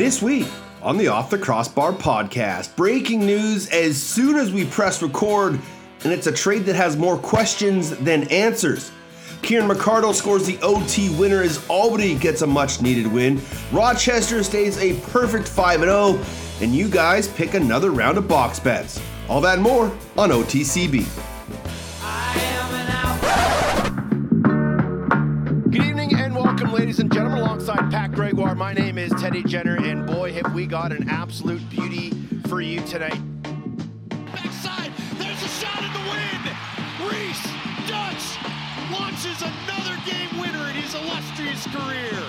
This week on the Off the Crossbar podcast, breaking news as soon as we press record, and it's a trade that has more questions than answers. Kieran McArdle scores the OT winner as Albany gets a much needed win. Rochester stays a perfect 5 0, and you guys pick another round of box bets. All that and more on OTCB. Teddy Jenner, and boy, have we got an absolute beauty for you tonight. Backside, there's a shot in the wind. Rhys Duch launches another game winner in his illustrious career.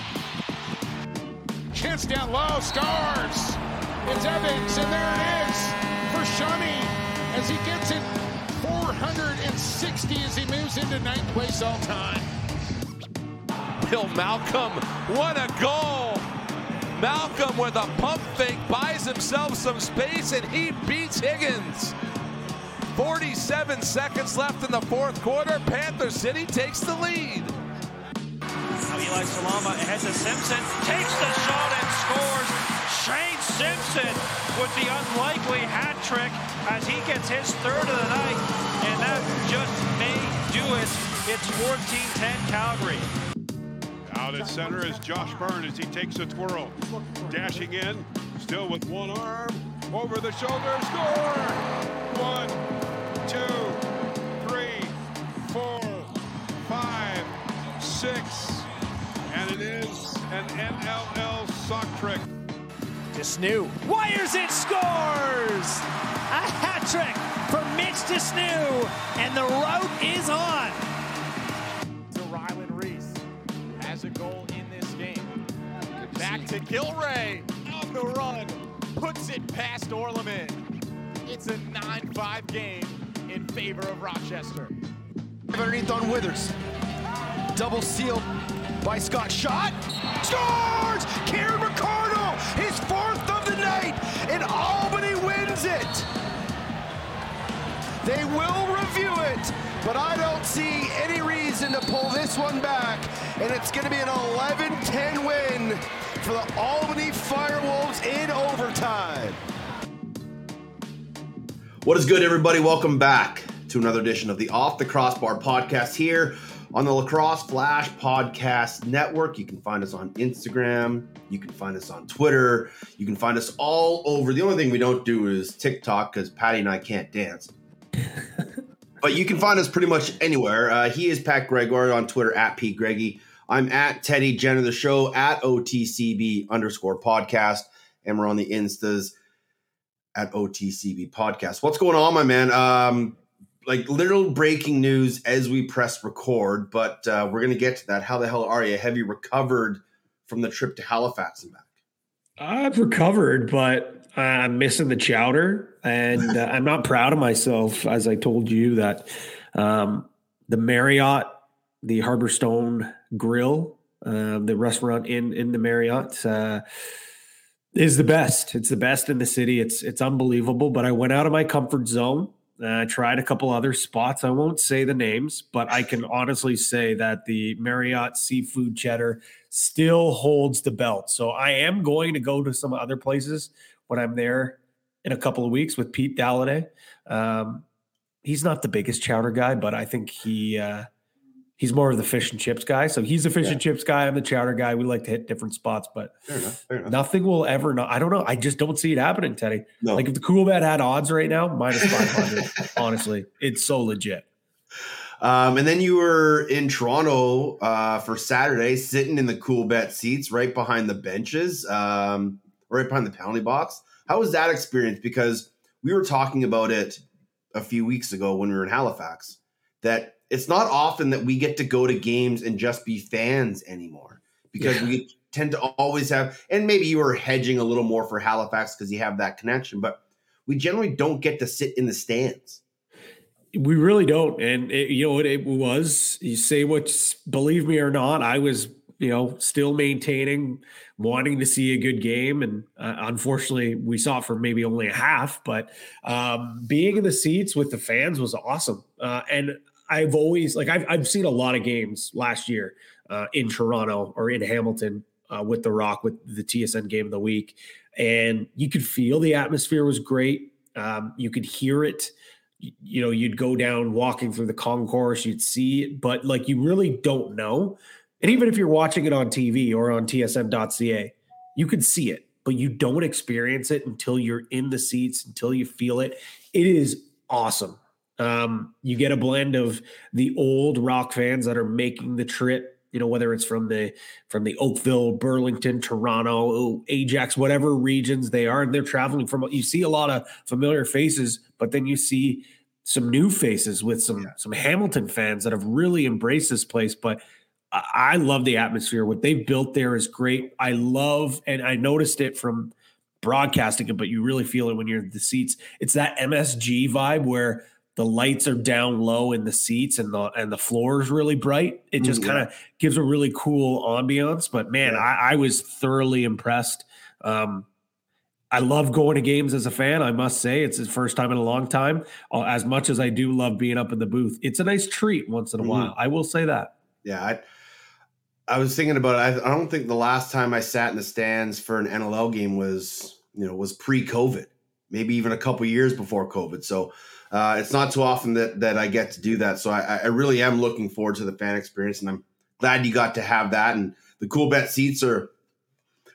Chance down low, scores. It's Evans, and there it is for Shunny as he gets it 460 as he moves into ninth place all time. Bill Malcolm, what a goal! Malcolm with a pump fake buys himself some space and he beats Higgins. 47 seconds left in the fourth quarter. Panther City takes the lead. Now Eli Salama ahead to Simpson, takes the shot and scores. Shane Simpson with the unlikely hat trick as he gets his third of the night, and that just may do it. It's 14-10 Calgary. Out at center is Josh Byrne as he takes a twirl. Dashing in, still with one arm, over the shoulder, score! One, two, three, four, five, six, and it is an NLL sock trick. de Snoo wires it, scores! A hat trick for Mitch de Snoo, and the route is on. To Gilray on the run, puts it past Orleman. It's a 9-5 game in favor of Rochester. Underneath on Withers. Double sealed by Scott. Shot. Scores! Kieran McArdle, his fourth of the night, and Albany wins it. They will review it, but I don't see any reason to pull this one back. And it's going to be an 11 10 win for the Albany Firewolves in overtime. What is good, everybody? Welcome back to another edition of the Off the Crossbar podcast here on the Lacrosse Flash Podcast Network. You can find us on Instagram. You can find us on Twitter. You can find us all over. The only thing we don't do is TikTok because Patty and I can't dance. but you can find us pretty much anywhere. Uh, he is Pat Gregoire on Twitter at Pete Greggy. I'm at Teddy Jenner, the show at OTCB underscore podcast. And we're on the Instas at OTCB podcast. What's going on, my man? Um, like literal breaking news as we press record, but uh, we're going to get to that. How the hell are you? Have you recovered from the trip to Halifax and back? I've recovered, but I'm missing the chowder, and uh, I'm not proud of myself. As I told you that um, the Marriott, the Harbor Stone Grill, uh, the restaurant in in the Marriott. Uh, is the best. It's the best in the city. It's it's unbelievable. But I went out of my comfort zone. Uh, tried a couple other spots. I won't say the names, but I can honestly say that the Marriott Seafood Cheddar still holds the belt. So I am going to go to some other places when I'm there in a couple of weeks with Pete Dalladay. Um, he's not the biggest chowder guy, but I think he uh, he's more of the fish and chips guy. So he's a fish Yeah. and chips guy. I'm the chowder guy. We like to hit different spots, but Fair enough. Fair enough. nothing will ever know. I don't know. I just don't see it happening, Teddy. No. Like if the Coolbet had odds right now, minus 500. honestly, it's so legit. Um, and then you were in Toronto uh, for Saturday, sitting in the Coolbet seats right behind the benches, um, right behind the penalty box. How was that experience? Because we were talking about it a few weeks ago when we were in Halifax, that it's not often that we get to go to games and just be fans anymore because Yeah. we tend to always have, and maybe you are hedging a little more for Halifax because you have that connection, but we generally don't get to sit in the stands. We really don't. And it, you know what it was? You say what's believe me or not, I was, you know, still maintaining wanting to see a good game. And uh, unfortunately, we saw it for maybe only a half, but um, being in the seats with the fans was awesome. Uh, and I've always, like, I've, I've seen a lot of games last year uh, in Toronto or in Hamilton uh, with the Rock with the TSN game of the week, and you could feel the atmosphere was great. Um, you could hear it. You, you know, you'd go down walking through the concourse, you'd see it, but like you really don't know. And even if you're watching it on TV or on TSN.ca, you could see it, but you don't experience it until you're in the seats, until you feel it. It is awesome. Um, you get a blend of the old rock fans that are making the trip you know whether it's from the from the oakville burlington toronto ajax whatever regions they are and they're traveling from you see a lot of familiar faces but then you see some new faces with some yeah. some hamilton fans that have really embraced this place but I love the atmosphere. What they've built there is great. I love, and I noticed it from broadcasting it, but you really feel it when you're in the seats. It's that MSG vibe where the lights are down low in the seats and the and the floor is really bright. It just mm, kind of gives a really cool ambiance. But man, yeah. I, I, was thoroughly impressed. Um, I love going to games as a fan. I must say, it's the first time in a long time. Uh, as much as I do love being up in the booth, it's a nice treat once in a mm-hmm. while. I will say that. Yeah, I, I was thinking about it. I, I don't think the last time I sat in the stands for an NLL game was you know was pre-COVID, maybe even a couple years before COVID. So uh, it's not too often that that I get to do that. So I, I really am looking forward to the fan experience, and I'm glad you got to have that. And the Coolbet seats are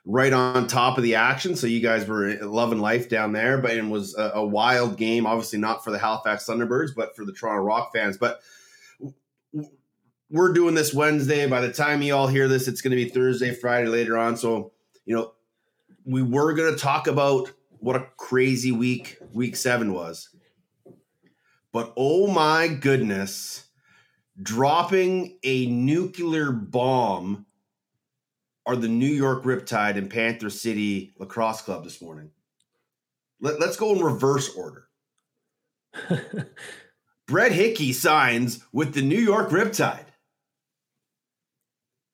right on top of the action, so you guys were loving life down there. But it was a, a wild game, obviously not for the Halifax Thunderbirds, but for the Toronto Rock fans. But we're doing this Wednesday. By the time you all hear this, it's going to be Thursday, Friday later on. So you know, we were going to talk about what a crazy week week seven was but oh my goodness, dropping a nuclear bomb are the New York Riptide and Panther City Lacrosse Club this morning. Let, us go in reverse order. Brett Hickey signs with the New York Riptide.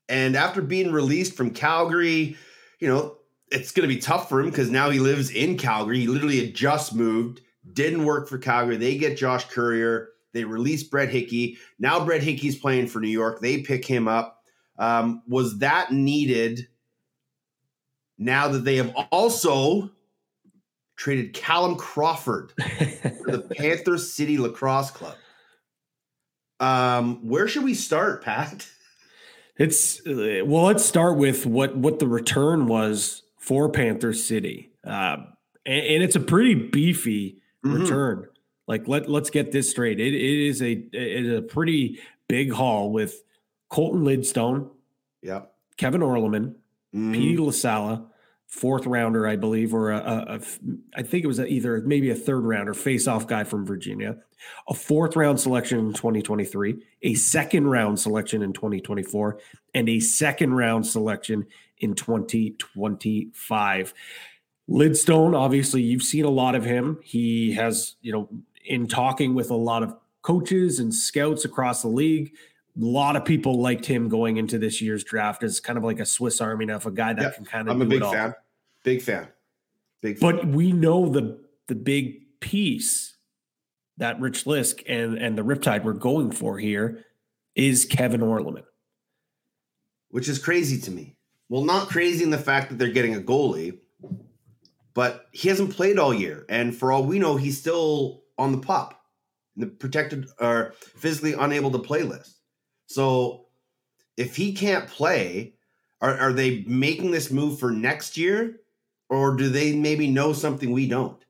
And after being released from Calgary, you know, it's going to be tough for him because now he lives in Calgary. He literally had just moved didn't work for Calgary. They get Josh Currier. They release Brett Hickey. Now Brett Hickey's playing for New York. They pick him up. Um, was that needed now that they have also traded Callum Crawford for the Panther City Lacrosse Club? Um, where should we start, Pat? It's well, let's start with what what the return was for Panther City, uh, and, and, it's a pretty beefy mm-hmm. return. Like let let's get this straight. It, it is a it is a pretty big haul with Colton Lidstone, yeah, Kevin Orleman, mm-hmm. Petey LaSalla, fourth rounder, I believe, or a, a, a I think it was either maybe a third rounder face off guy from Virginia, a fourth round selection in 2023, a second round selection in 2024, and a second round selection in 2025. Lidstone, obviously, you've seen a lot of him. He has, you know, in talking with a lot of coaches and scouts across the league, a lot of people liked him going into this year's draft as kind of like a Swiss Army knife, a guy that can kind of. I'm a big fan. Big fan. Big. Fan. But we know the the big piece that Rich Lisk and and the Riptide were going for here is Kevin Orleman, which is crazy to me. Well, not crazy in the fact that they're getting a goalie but he hasn't played all year. And for all we know, he's still on the pop, the protected or physically unable to play list. So if he can't play, are, are they making this move for next year? Or do they maybe know something we don't?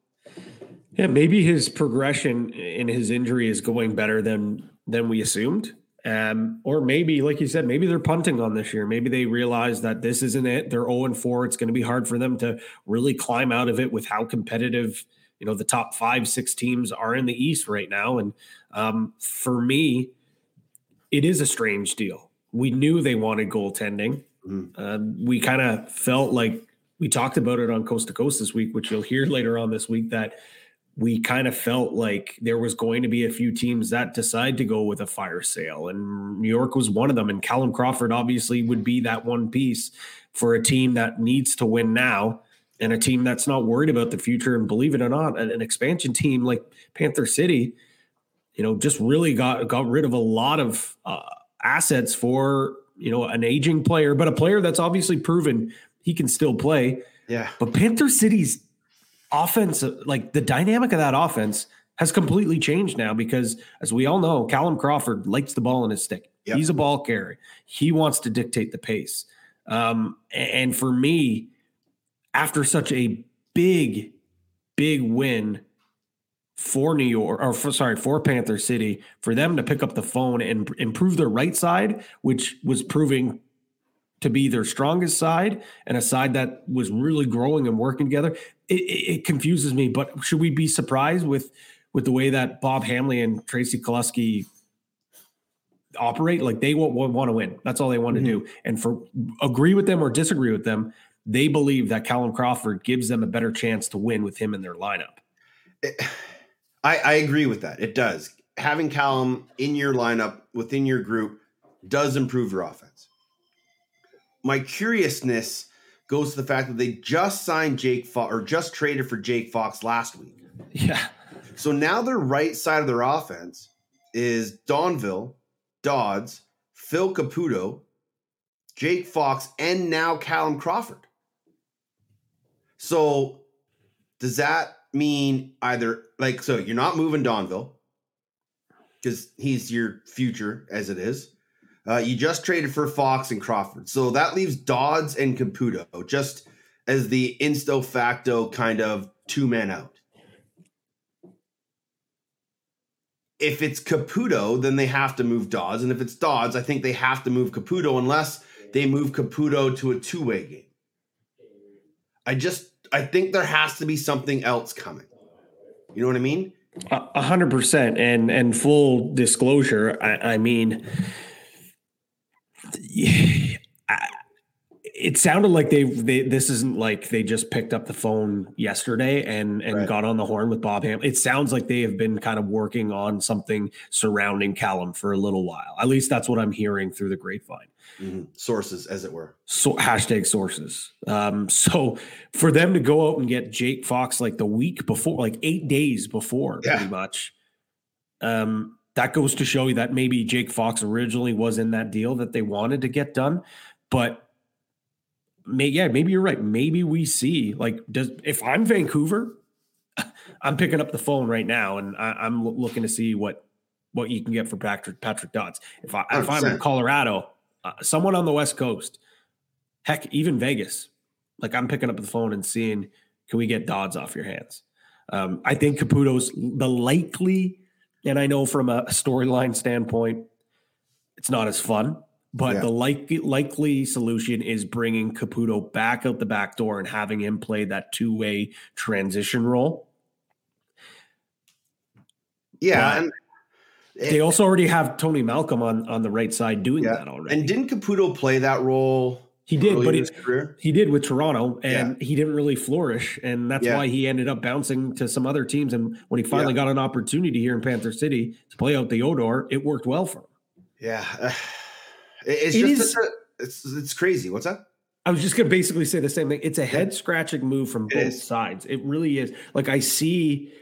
Yeah, maybe his progression in his injury is going better than than we assumed. Um, or maybe, like you said, maybe they're punting on this year. Maybe they realize that this isn't it. They're 0 and 4. It's going to be hard for them to really climb out of it with how competitive, you know, the top five, six teams are in the East right now. And um, for me, it is a strange deal. We knew they wanted goaltending. Mm-hmm. Uh, we kind of felt like we talked about it on Coast to Coast this week, which you'll hear later on this week that we kind of felt like there was going to be a few teams that decide to go with a fire sale and New York was one of them and Callum Crawford obviously would be that one piece for a team that needs to win now and a team that's not worried about the future and believe it or not an expansion team like Panther City you know just really got got rid of a lot of uh, assets for you know, an aging player, but a player that's obviously proven he can still play. Yeah. But Panther City's offense, like the dynamic of that offense, has completely changed now because, as we all know, Callum Crawford likes the ball in his stick. Yep. He's a ball carrier. He wants to dictate the pace. Um, and for me, after such a big, big win for New York, or for, sorry, for Panther City, for them to pick up the phone and improve their right side, which was proving to be their strongest side and a side that was really growing and working together. It, it, it confuses me, but should we be surprised with with the way that Bob Hamley and Tracy Kelusky operate? Like they want, want to win. That's all they want Mm-hmm. to do. And for agree with them or disagree with them, they believe that Callum Crawford gives them a better chance to win with him in their lineup. I, I agree with that. It does. Having Callum in your lineup within your group does improve your offense. My curiousness goes to the fact that they just signed Jake Fox or just traded for Jake Fox last week. Yeah. So now their right side of their offense is Donville, Dodds, Phil Caputo, Jake Fox, and now Callum Crawford. So does that mean either like so you're not moving Donville because he's your future as it is. Uh, you just traded for Fox and Crawford, so that leaves Dodds and Caputo just as the insto facto kind of two man out. If it's Caputo, then they have to move Dodds, and if it's Dodds, I think they have to move Caputo unless they move Caputo to a two way game. I just I think there has to be something else coming. You know what I mean? A hundred percent, and and full disclosure, I, I mean, I- it sounded like they they this isn't like they just picked up the phone yesterday and and Right. got on the horn with Bob Ham. It sounds like they have been kind of working on something surrounding Callum for a little while. At least that's what I'm hearing through the grapevine. Mhm. Sources, as it were. so hashtag sources. Um, so for them to go out and get Jake Fox like the week before, like eight days before, Yeah. pretty much, um, that goes to show you that maybe Jake Fox originally was in that deal that they wanted to get done, but may, yeah, maybe you're right. Maybe we see like does if I'm Vancouver, I'm picking up the phone right now and I, I'm loo- looking to see what what you can get for Patrick Patrick Dodds. If I if I'm in Colorado, uh, someone on the West Coast, heck, even Vegas, like I'm picking up the phone and seeing can we get Dodds off your hands. Um, I think Caputo's the likely, and I know from a storyline standpoint, it's not as fun. But Yeah. the likely likely solution is bringing Caputo back out the back door and having him play that two way transition role. Yeah, and They also already have Tony Malcolm on on the right side doing Yeah. that already. and didn't Caputo play that role? He did, early but in it- career. he did with Toronto, and he didn't really flourish, and that's Yeah. why he ended up bouncing to some other teams. And when he finally got an opportunity here in Panther City to play out the Odor, it worked well for him. Yeah, It- it's It just is- a, it's it's crazy. What's that? I was just gonna basically say the same thing. It's a head scratching move from It both is. sides. It really is. Like I see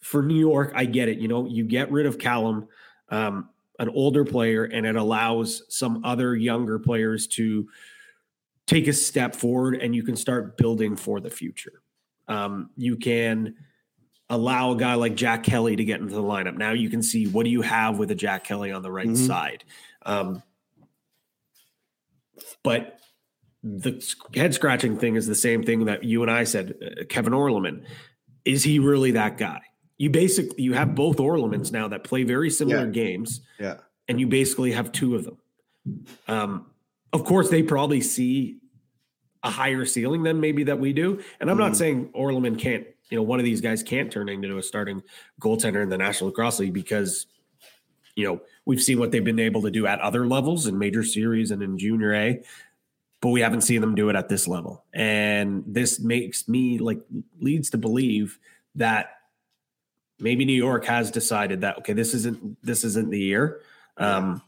for New York, I get it. You know, you get rid of Callum, um, an older player, and it allows some other younger players to take a step forward, and you can start building for the future. Um, you can allow a guy like Jack Kelly to get into the lineup. Now you can see what do you have with a Jack Kelly on the right Mhm. side. Um, but the head scratching thing is the same thing that you and I said. Uh, Kevin Orleman, is he really that guy? You basically you have both Orlemans now that play very similar Yeah. games, Yeah, and you basically have two of them. Um, of course, they probably see a higher ceiling than maybe that we do. And I'm not Mhm. saying Orleman can't, you know, one of these guys can't turn into a starting goaltender in the National Lacrosse League because, you know, we've seen what they've been able to do at other levels in major series and in junior A, but we haven't seen them do it at this level. And this makes me like leads to believe that maybe New York has decided that okay, this isn't this isn't the year. Um,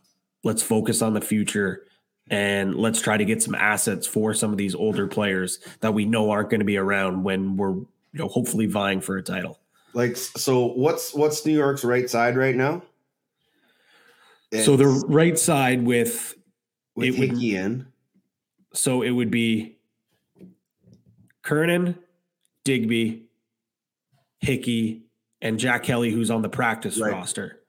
let's focus on the future and let's try to get some assets for some of these older players that we know aren't going to be around when we're you know hopefully vying for a title. like so. What's what's New York's right side right now? so the right side with with it would- Hickey in. So it would be Kernan, Digby, Hickey, and Jack Kelly, who's on the practice Right. roster.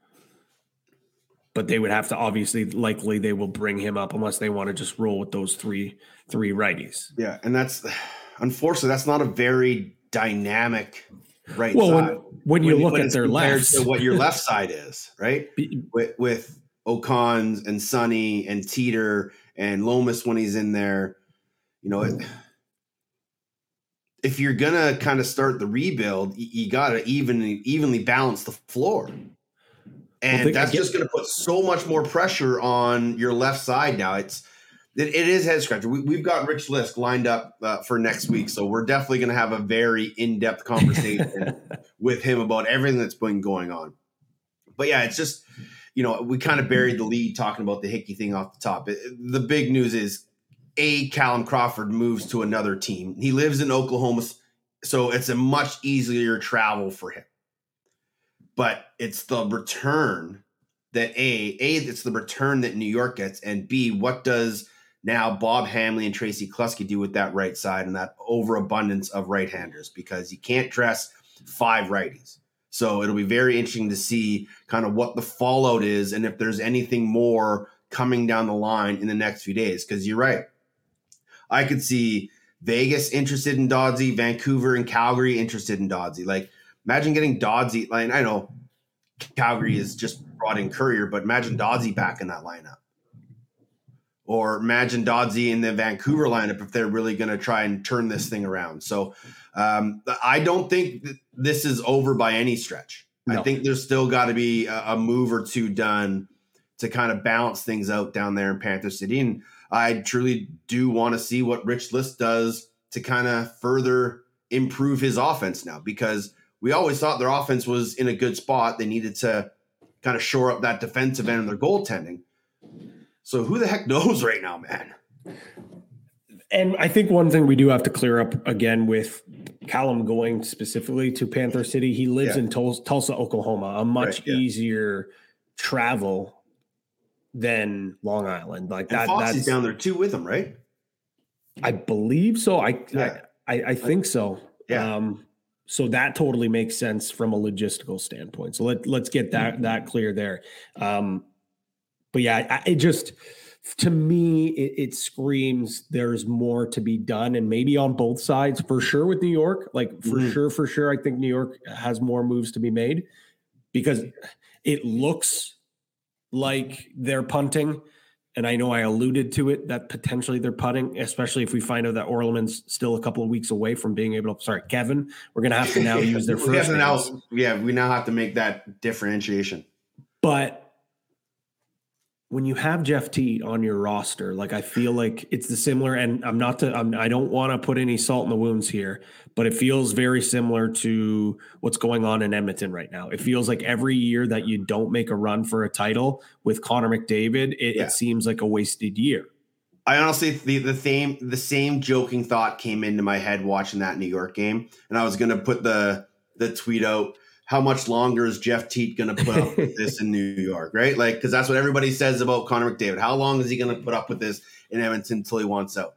But they would have to obviously, likely, they will bring him up unless they want to just roll with those three three righties. Yeah, and that's unfortunately that's not a very dynamic right Well, when- side. when you look at their left, to what your left side is, right? With with O'Cons and Sonny and Teeter and Lomas when he's in there, you know. It, if you're gonna kind of start the rebuild, y- you gotta even evenly balance the floor. And think- that's again- just going to put so much more pressure on your left side now. It's it, it is head scratcher. We, we've got Rich Lisk lined up uh, for next week, so we're definitely going to have a very in depth conversation with him about everything that's been going on. But yeah, it's just you know we kind of buried the lead talking about the Hickey thing off the top. It- the big news is a Callum Crawford moves to another team. He lives in Oklahoma, so it's a much easier travel for him. But it's the return that a a it's the return that New York gets, and b what does now Bob Hamley and Tracy Kelusky do with that right side and that overabundance of right handers because you can't dress five righties. So it'll be very interesting to see kind of what the fallout is and if there's anything more coming down the line in the next few days. Because you're right. I could see Vegas interested in Doddsy, Vancouver and Calgary interested in Doddsy. Like, imagine getting Doddsy. Like, I know Calgary is just brought in Currier, but imagine Doddsy back in that lineup. Or imagine Doddsy in the Vancouver lineup if they're really going to try and turn this thing around. So um, I don't think this is over by any stretch. I think there's still got to be a, a move or two done to kind of balance things out down there in Panther City. And I truly do want to see what Rich Lisk does to kind of further improve his offense now because we always thought their offense was in a good spot. They needed to kind of shore up that defensive end of their goaltending. So who the heck knows right now, man? And I think one thing we do have to clear up again with Callum going specifically to Panther City, he lives Yeah. in Tul- Tulsa, Oklahoma, a much Right, yeah. easier travel than Long Island. Like And that, Foxy's that's down there too with him, right? I believe so. I, Yeah. I, I, I think so. Yeah. Um, so that totally makes sense from a logistical standpoint. So let let's get that that clear there. Um, but yeah, I, it just to me it, it screams there's more to be done, and maybe on both sides for sure with New York. Like for Mhm. sure, for sure, I think New York has more moves to be made because it looks like they're punting. And I know I alluded to it that potentially they're putting, especially if we find out that Orleman's still a couple of weeks away from being able to. Sorry, Kevin, we're going to have to now use their first now, yeah, we now have to make that differentiation. But when you have Jeff Teat on your roster, like I feel like it's the similar, and I'm not to, I'm, I don't want to put any salt in the wounds here, but it feels very similar to what's going on in Edmonton right now. It feels like every year that you don't make a run for a title with Connor McDavid, it, Yeah. it seems like a wasted year. I honestly the the same the same joking thought came into my head watching that New York game, and I was gonna put the the tweet out. How much longer is Jeff Teat gonna put up with this in New York, right? Like, because that's what everybody says about Connor McDavid. How long is he gonna put up with this in Edmonton until he wants out?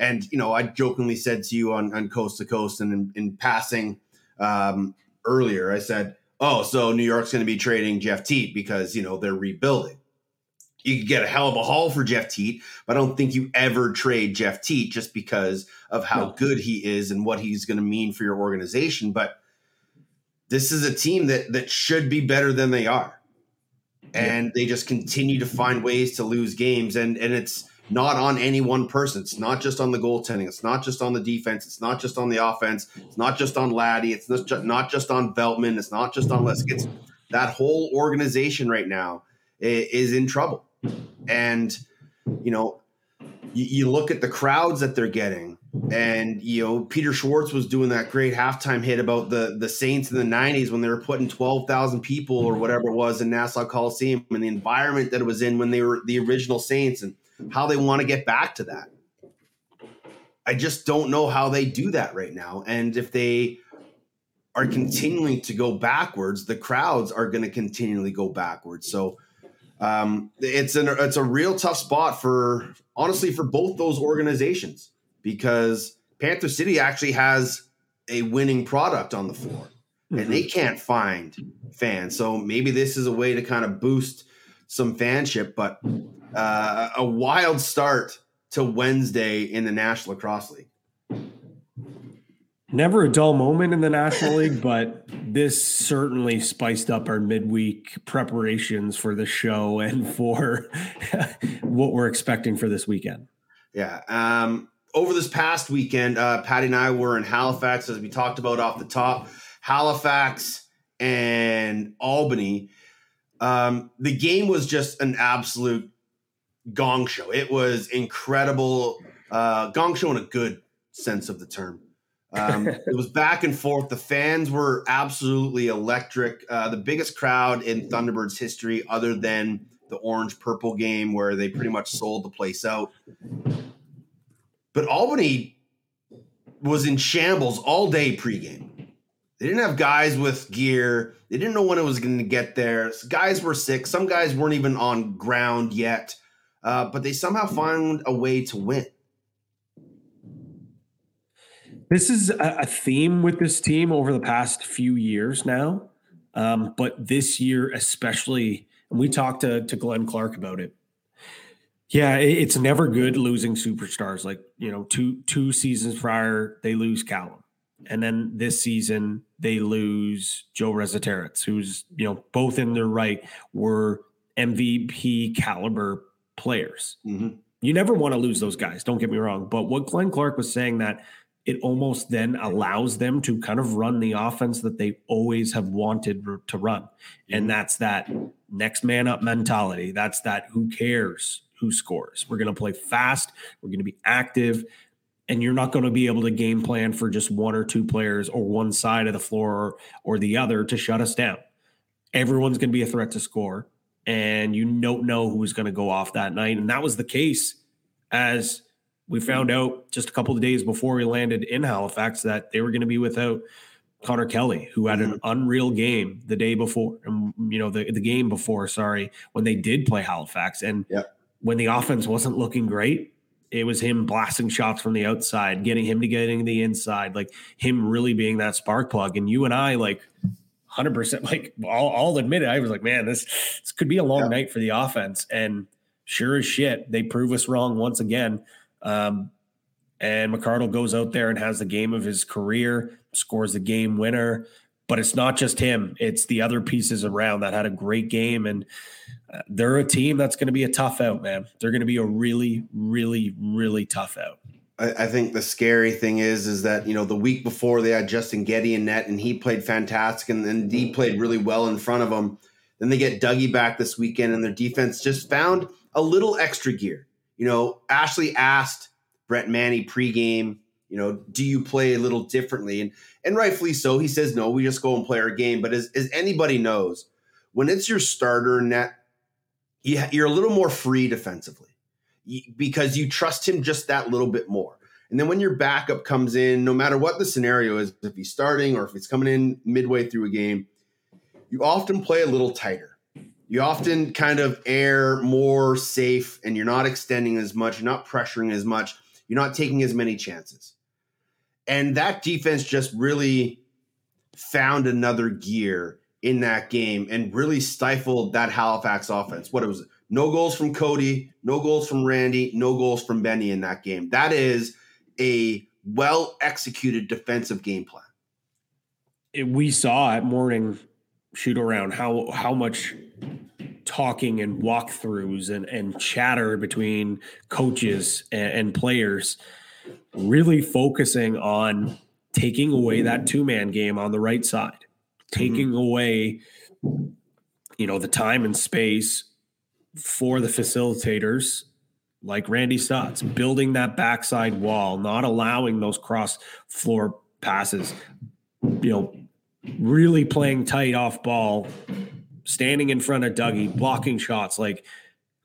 And you know, I jokingly said to you on, on Coast to Coast and in, in passing um, earlier, I said, "Oh, so New York's going to be trading Jeff Teat because you know they're rebuilding." You could get a hell of a haul for Jeff Teat, but I don't think you ever trade Jeff Teat just because of how No. good he is and what he's going to mean for your organization. But this is a team that that should be better than they are, and they just continue to find ways to lose games. And and it's not on any one person. It's not just on the goaltending. It's not just on the defense. It's not just on the offense. It's not just on Laddie. It's not just, not just on Veltman. It's not just on Lisk. It's that whole organization right now is in trouble. And you know, you, you look at the crowds that they're getting, and you know, Peter Schwartz was doing that great halftime hit about the the Saints in the '90s when they were putting twelve thousand people or whatever it was in Nassau Coliseum, and the environment that it was in when they were the original Saints, and how they want to get back to that. I just don't know how they do that right now, and if they are continuing to go backwards, the crowds are going to continually go backwards. So um, it's an it's a real tough spot for honestly for both those organizations because Panther City actually has a winning product on the floor mm-hmm. and they mm-hmm. can't find fans. So maybe this is a way to kind of boost some fanship, but uh, a wild start to Wednesday in the National Lacrosse League. Never a dull moment in the National League, but this certainly spiced up our midweek preparations for the show and for what we're expecting for this weekend. Yeah. Um, over this past weekend, uh, Patty and I were in Halifax, as we talked about off the top. Halifax and Albany. Um, the game was just an absolute gong show. It was incredible. Uh, gong show in a good sense of the term. Um, it was back and forth. The fans were absolutely electric. Uh, the biggest crowd in Thunderbirds history, other than the orange purple game where they pretty much sold the place out. But Albany was in shambles all day pregame. They didn't have guys with gear. They didn't know when it was going to get there. Guys were sick. Some guys weren't even on ground yet, uh, but they somehow found a way to win. This is a, theme with this team over the past few years now, um, but this year especially. And we talked to to Glenn Clark about it. Yeah, it's never good losing superstars. Like you know, two two seasons prior, they lose Callum, and then this season they lose Joe Resetarits, who's you know both in their right were MVP caliber players. Mm-hmm. You never want to lose those guys. Don't get me wrong, but what Glenn Clark was saying that it almost then allows them to kind of run the offense that they always have wanted to run. And mm-hmm. that's that next man up mentality. That's that who cares who scores. We're going to play fast, we're going to be active, and you're not going to be able to game plan for just one or two players or one side of the floor or, or the other to shut us down. Everyone's going to be a threat to score, and you don't know who's going to go off that night. And that was the case as we found out just a couple of days before we landed in Halifax that they were going to be without Connor Kelly, who had an unreal game the day before, um, you know the the game before. Sorry, when they did play Halifax, and yep. When the offense wasn't looking great, it was him blasting shots from the outside, getting him to getting the inside, like him really being that spark plug. And you and I, like, hundred percent, like, I'll, I'll, admit it. I was like, man, this this could be a long night for the offense, and sure as shit, they prove us wrong once again. Um, and McArdle goes out there and has the game of his career, scores the game winner. But it's not just him; it's the other pieces around that had a great game, and they're a team that's going to be a tough out, man. They're going to be a really, really, really tough out. I, I think the scary thing is, is that you know the week before they had Justin Getty in net, and he played fantastic, and then he played really well in front of them. Then they get Dougie back this weekend, and their defense just found a little extra gear. You know, Ashley asked Brett Manny pregame, you know, do you play a little differently? And and rightfully so. He says, no, we just go and play our game. But as, as anybody knows, when it's your starter net, you're a little more free defensively because you trust him just that little bit more. And then when your backup comes in, no matter what the scenario is, if he's starting or if it's coming in midway through a game, you often play a little tighter you often kind of air more safe and you're not extending as much, you're not pressuring as much, you're not taking as many chances. And that defense just really found another gear in that game and really stifled that Halifax offense. What it was no goals from Cody, no goals from Randy, no goals from Benny in that game. That is a well executed defensive game plan. We saw at morning shoot around how how much talking and walkthroughs and, and chatter between coaches and, and players, really focusing on taking away that two man game on the right side, taking mm-hmm. away, you know, the time and space for the facilitators like Randy Staats, building that backside wall, not allowing those cross floor passes, you know, really playing tight off ball standing in front of Dougie, blocking shots. Like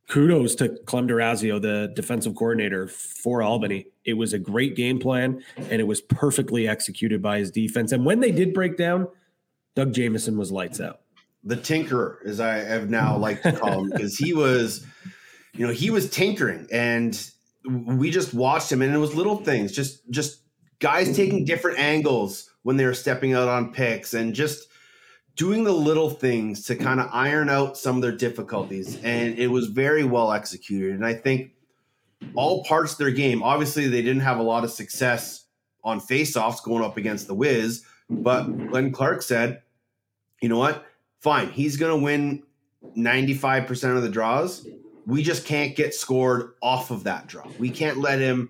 kudos to Clem Durazio, the defensive coordinator for Albany. It was a great game plan and it was perfectly executed by his defense. And when they did break down, Doug Jamieson was lights out. the tinkerer, as I have now liked to call him, because he was, you know, he was tinkering, and we just watched him, and it was little things, just just guys taking different angles when they were stepping out on picks, and just doing the little things to kind of iron out some of their difficulties, and it was very well executed, and I think all parts of their game. Obviously, they didn't have a lot of success on faceoffs going up against the Wiz, but Glenn Clark said, "You know what? fine, he's going to win 95% of the draws. We just can't get scored off of that draw. We can't let him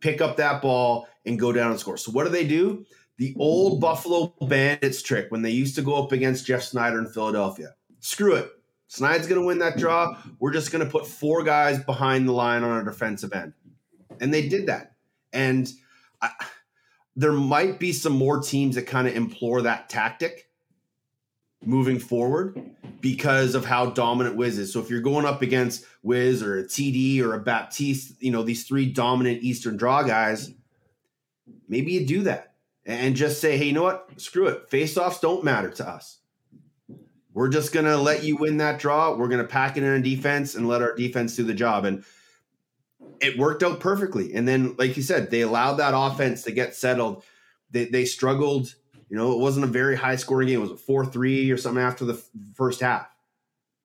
pick up that ball and go down and score. So what do they do? The old Buffalo Bandits trick when they used to go up against Jeff Snyder in Philadelphia. Screw it. Snyder's going to win that draw. We're just going to put four guys behind the line on our defensive end. And they did that. And I, there might be some more teams that kind of implore that tactic moving forward because of how dominant Wiz is. So if you're going up against Wiz or a TD or a Baptiste, you know, these three dominant Eastern draw guys, maybe you do that and just say, hey, you know what? Screw it. Face-offs don't matter to us. We're just going to let you win that draw. We're going to pack it in on defense and let our defense do the job. And it worked out perfectly. And then, like you said, they allowed that offense to get settled. They, they struggled you know, it wasn't a very high scoring game. It was a 4 3 or something after the f- first half.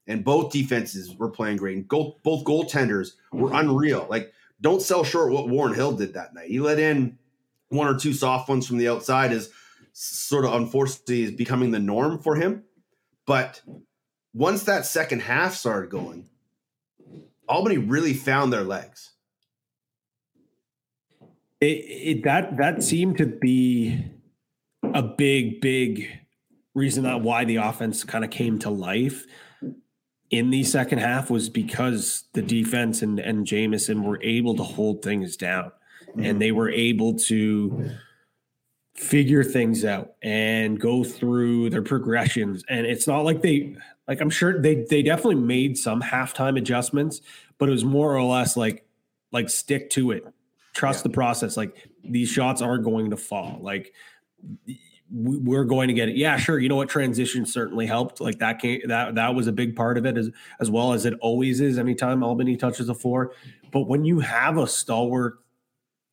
And both defenses were playing great. And goal, both goaltenders were mm-hmm. unreal. Like, don't sell short what Warren Hill did that night. He let in one or two soft ones from the outside, is sort of unfortunately is becoming the norm for him. But once that second half started going, Albany really found their legs. It, it, that that seemed to be a big, big reason that why the offense kind of came to life in the second half was because the defense and, and Jamieson were able to hold things down mm-hmm. and they were able to figure things out and go through their progressions. And it's not like they like I'm sure they they definitely made some halftime adjustments, but it was more or less like like stick to it. Trust yeah. the process. Like these shots are going to fall. Like we're going to get it. Yeah, sure. You know what? Transition certainly helped. Like that came that that was a big part of it as as well as it always is anytime Albany touches a four. But when you have a stalwart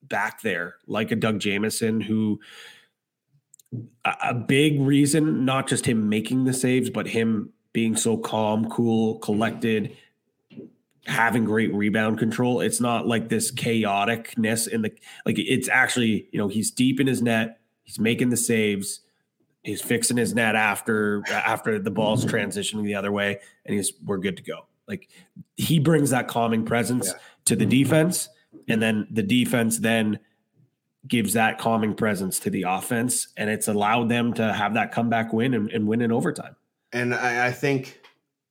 back there like a Doug Jamieson who a, a big reason, not just him making the saves, but him being so calm, cool, collected, having great rebound control. It's not like this chaoticness in the like it's actually, you know, he's deep in his net He's making the saves. He's fixing his net after after the ball's transitioning the other way, and he's we're good to go. Like he brings that calming presence yeah. to the defense, and then the defense then gives that calming presence to the offense, and it's allowed them to have that comeback win and, and win in overtime. And I, I think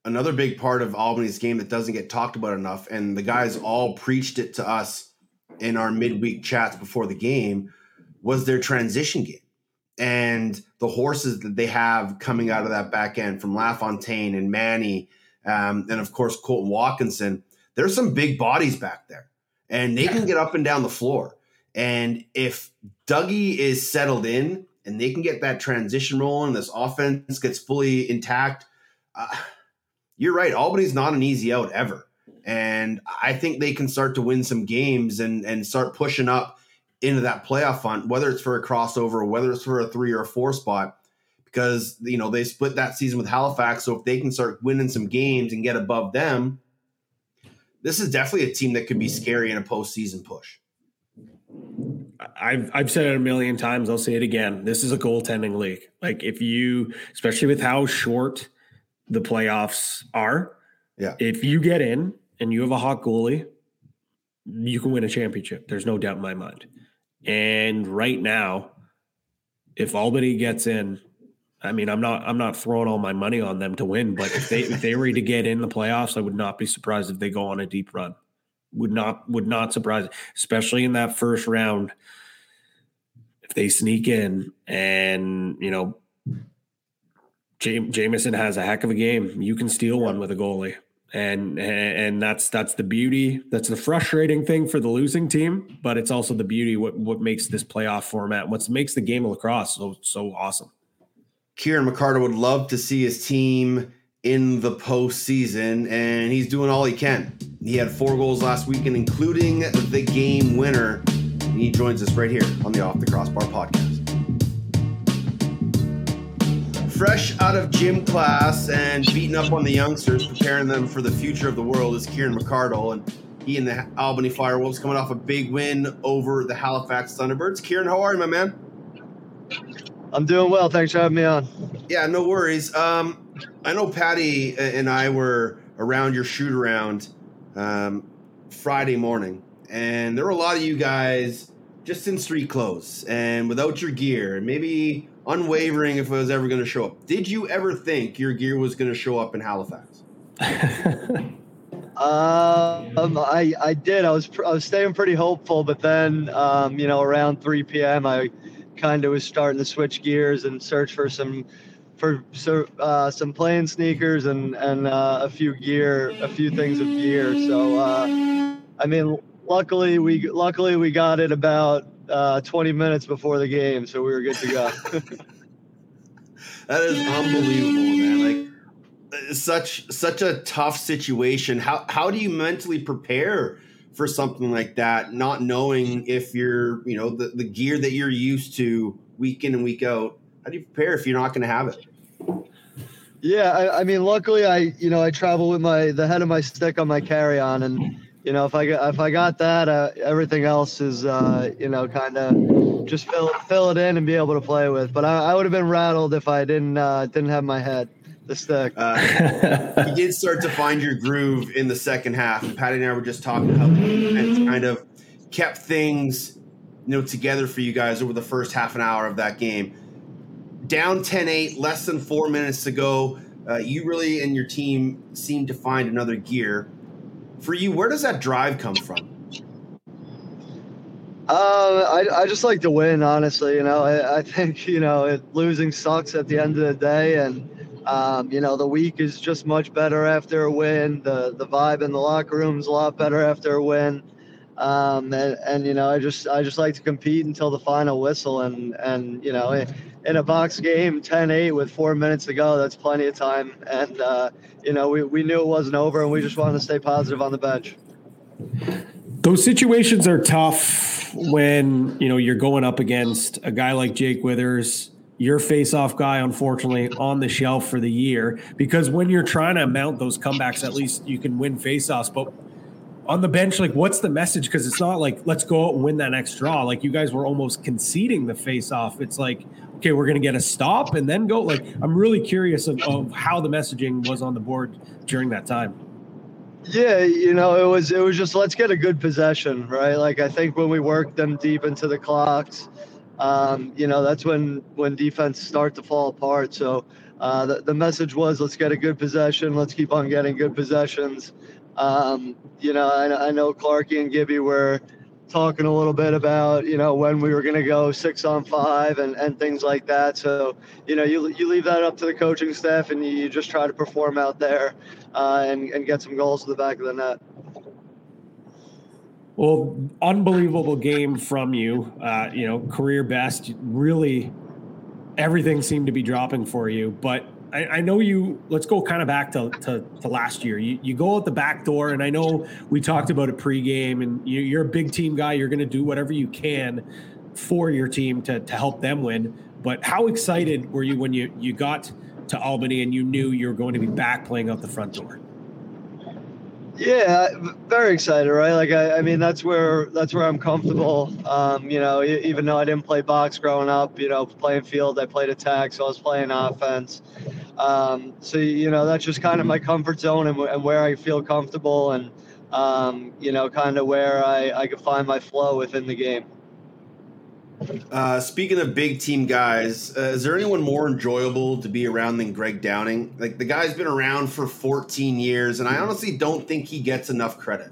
another big part of Albany's game that doesn't get talked about enough, and the guys all preached it to us in our midweek chats before the game, was their transition game and the horses that they have coming out of that back end from LaFontaine and Manny, um, and of course Colton Watkinson. There's some big bodies back there, and they can get up and down the floor. And if Dougie is settled in and they can get that transition rolling, this offense gets fully intact. Uh, you're right. Albany's not an easy out ever, and I think they can start to win some games and and start pushing up into that playoff hunt, whether it's for a crossover whether it's for a three or a four spot, because you know they split that season with Halifax. So if they can start winning some games and get above them, this is definitely a team that could be scary in a postseason push. I've I've said it a million times. I'll say it again. This is a goaltending league. Like if you, especially with how short the playoffs are, yeah. If you get in and you have a hot goalie, you can win a championship. There's no doubt in my mind. And right now, if Albany gets in, I mean, I'm not I'm not throwing all my money on them to win, but if they if they were to get in the playoffs, I would not be surprised if they go on a deep run. Would not would not surprise, especially in that first round. If they sneak in and you know Jamieson has a heck of a game, you can steal one with a goalie and and that's that's the beauty that's the frustrating thing for the losing team but it's also the beauty what what makes this playoff format what makes the game of lacrosse so so awesome Kieran McArdle would love to see his team in the postseason, and he's doing all he can. He had four goals last weekend, including the game winner. And he joins us right here on the Off the Crossbar podcast. Fresh out of gym class and beating up on the youngsters, preparing them for the future of the world is Kieran McArdle. And he and the Albany Firewolves coming off a big win over the Halifax Thunderbirds. Kieran, how are you, my man? I'm doing well. Thanks for having me on. Yeah, no worries. Um, I know Patty and I were around your shoot around um, Friday morning, and there were a lot of you guys just in street clothes and without your gear, and maybe unwavering if it was ever going to show up. Did you ever think your gear was going to show up in Halifax? um, I I did. I was I was staying pretty hopeful, but then um, you know around 3 p.m. I kind of was starting to switch gears and search for some for uh, some playing sneakers and and uh, a few gear, a few things of gear. So uh, I mean, luckily we luckily we got it about uh, 20 minutes before the game, so we were good to go. that is unbelievable, man! Like such such a tough situation. How how do you mentally prepare? for something like that, not knowing if you're, you know, the, the gear that you're used to week in and week out. How do you prepare if you're not going to have it? Yeah, I, I, mean, luckily, I you know I travel with my the head of my stick on my carry on, and you know if I got if I got that, uh, everything else is uh, you know kind of just fill fill it in and be able to play with. But I, I would have been rattled if I didn't uh, didn't have my head the stick. Uh, you did start to find your groove in the second half. And Patty and I were just talking how defense kind of kept things, you know, together for you guys over the first half an hour of that game. Down 10-8, less than four minutes to go. Uh, you really and your team seemed to find another gear. For you, where does that drive come from? Uh, I, I just like to win, honestly. You know, I, I think you know it, losing sucks at the end of the day, and um, you know, the week is just much better after a win. The the vibe in the locker room is a lot better after a win. Um, and, and you know, I just I just like to compete until the final whistle. And and you know, in a box game, 10-8 with four minutes to go, that's plenty of time. And uh, you know, we, we knew it wasn't over, and we just wanted to stay positive on the bench. Those situations are tough when you know you're going up against a guy like Jake Withers your face-off guy, unfortunately, on the shelf for the year. Because when you're trying to mount those comebacks, at least you can win face-offs. But on the bench, like, what's the message? Because it's not like let's go out and win that next draw. Like you guys were almost conceding the face-off. It's like, okay, we're to get a stop and then go. Like, I'm really curious of, of how the messaging was on the board during that time. Yeah, you know, it was it was just let's get a good possession, right? Like I think when we worked them deep into the clocks um, you know, that's when when defense start to fall apart. So uh, the, the message was, let's get a good possession. Let's keep on getting good possessions. Um, you know, I, I know Clarky and Gibby were talking a little bit about, you know, when we were going to go six on five and, and things like that. So, you know, you, you leave that up to the coaching staff and you just try to perform out there uh, and, and get some goals to the back of the net. Well, unbelievable game from you. Uh, you know, career best. Really, everything seemed to be dropping for you. But I, I know you. Let's go kind of back to, to, to, last year. You, you go out the back door, and I know we talked about it pregame, and you, you're a big team guy. You're going to do whatever you can for your team to, to help them win. But how excited were you when you, you got to Albany and you knew you were going to be back playing out the front door? Yeah, very excited, right? Like I, I mean, that's where that's where I'm comfortable. Um, you know, even though I didn't play box growing up, you know, playing field, I played attack, so I was playing offense. Um, so you know, that's just kind of my comfort zone and, and where I feel comfortable, and um, you know, kind of where I I can find my flow within the game. Uh, speaking of big team guys, uh, is there anyone more enjoyable to be around than Greg Downing? Like the guy's been around for 14 years, and I honestly don't think he gets enough credit.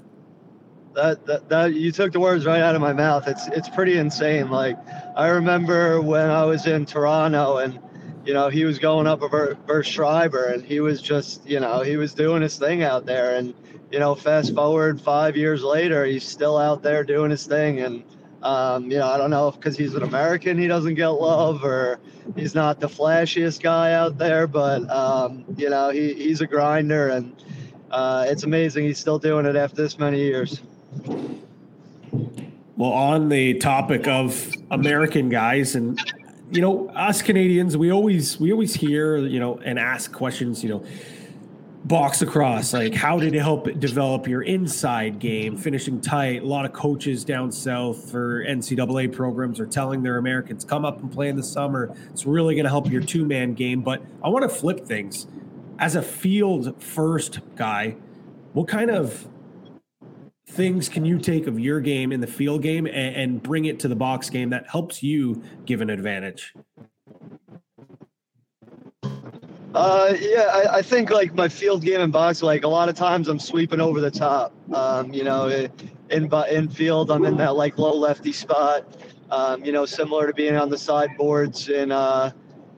That, that, that you took the words right out of my mouth. It's it's pretty insane. Like I remember when I was in Toronto, and you know he was going up versus Schreiber, and he was just you know he was doing his thing out there, and you know fast forward five years later, he's still out there doing his thing, and Um, you know, I don't know if because he's an American he doesn't get love or he's not the flashiest guy out there, but um, you know he, he's a grinder and uh, it's amazing he's still doing it after this many years. Well, on the topic of American guys and you know us Canadians, we always we always hear you know and ask questions. You know, box lacrosse like how did it help develop your inside game, finishing tight? A lot of coaches down south for NCAA programs are telling their Americans come up and play in the summer. It's really going to help your two man game. But I want to flip things as a field first guy. What kind of things can you take of your game in the field game and, and bring it to the box game that helps you give an advantage? Uh, yeah, I, I, think like my field game in box, like a lot of times I'm sweeping over the top. Um, you know, in in field, I'm in that like low lefty spot. Um, you know, similar to being on the sideboards in uh,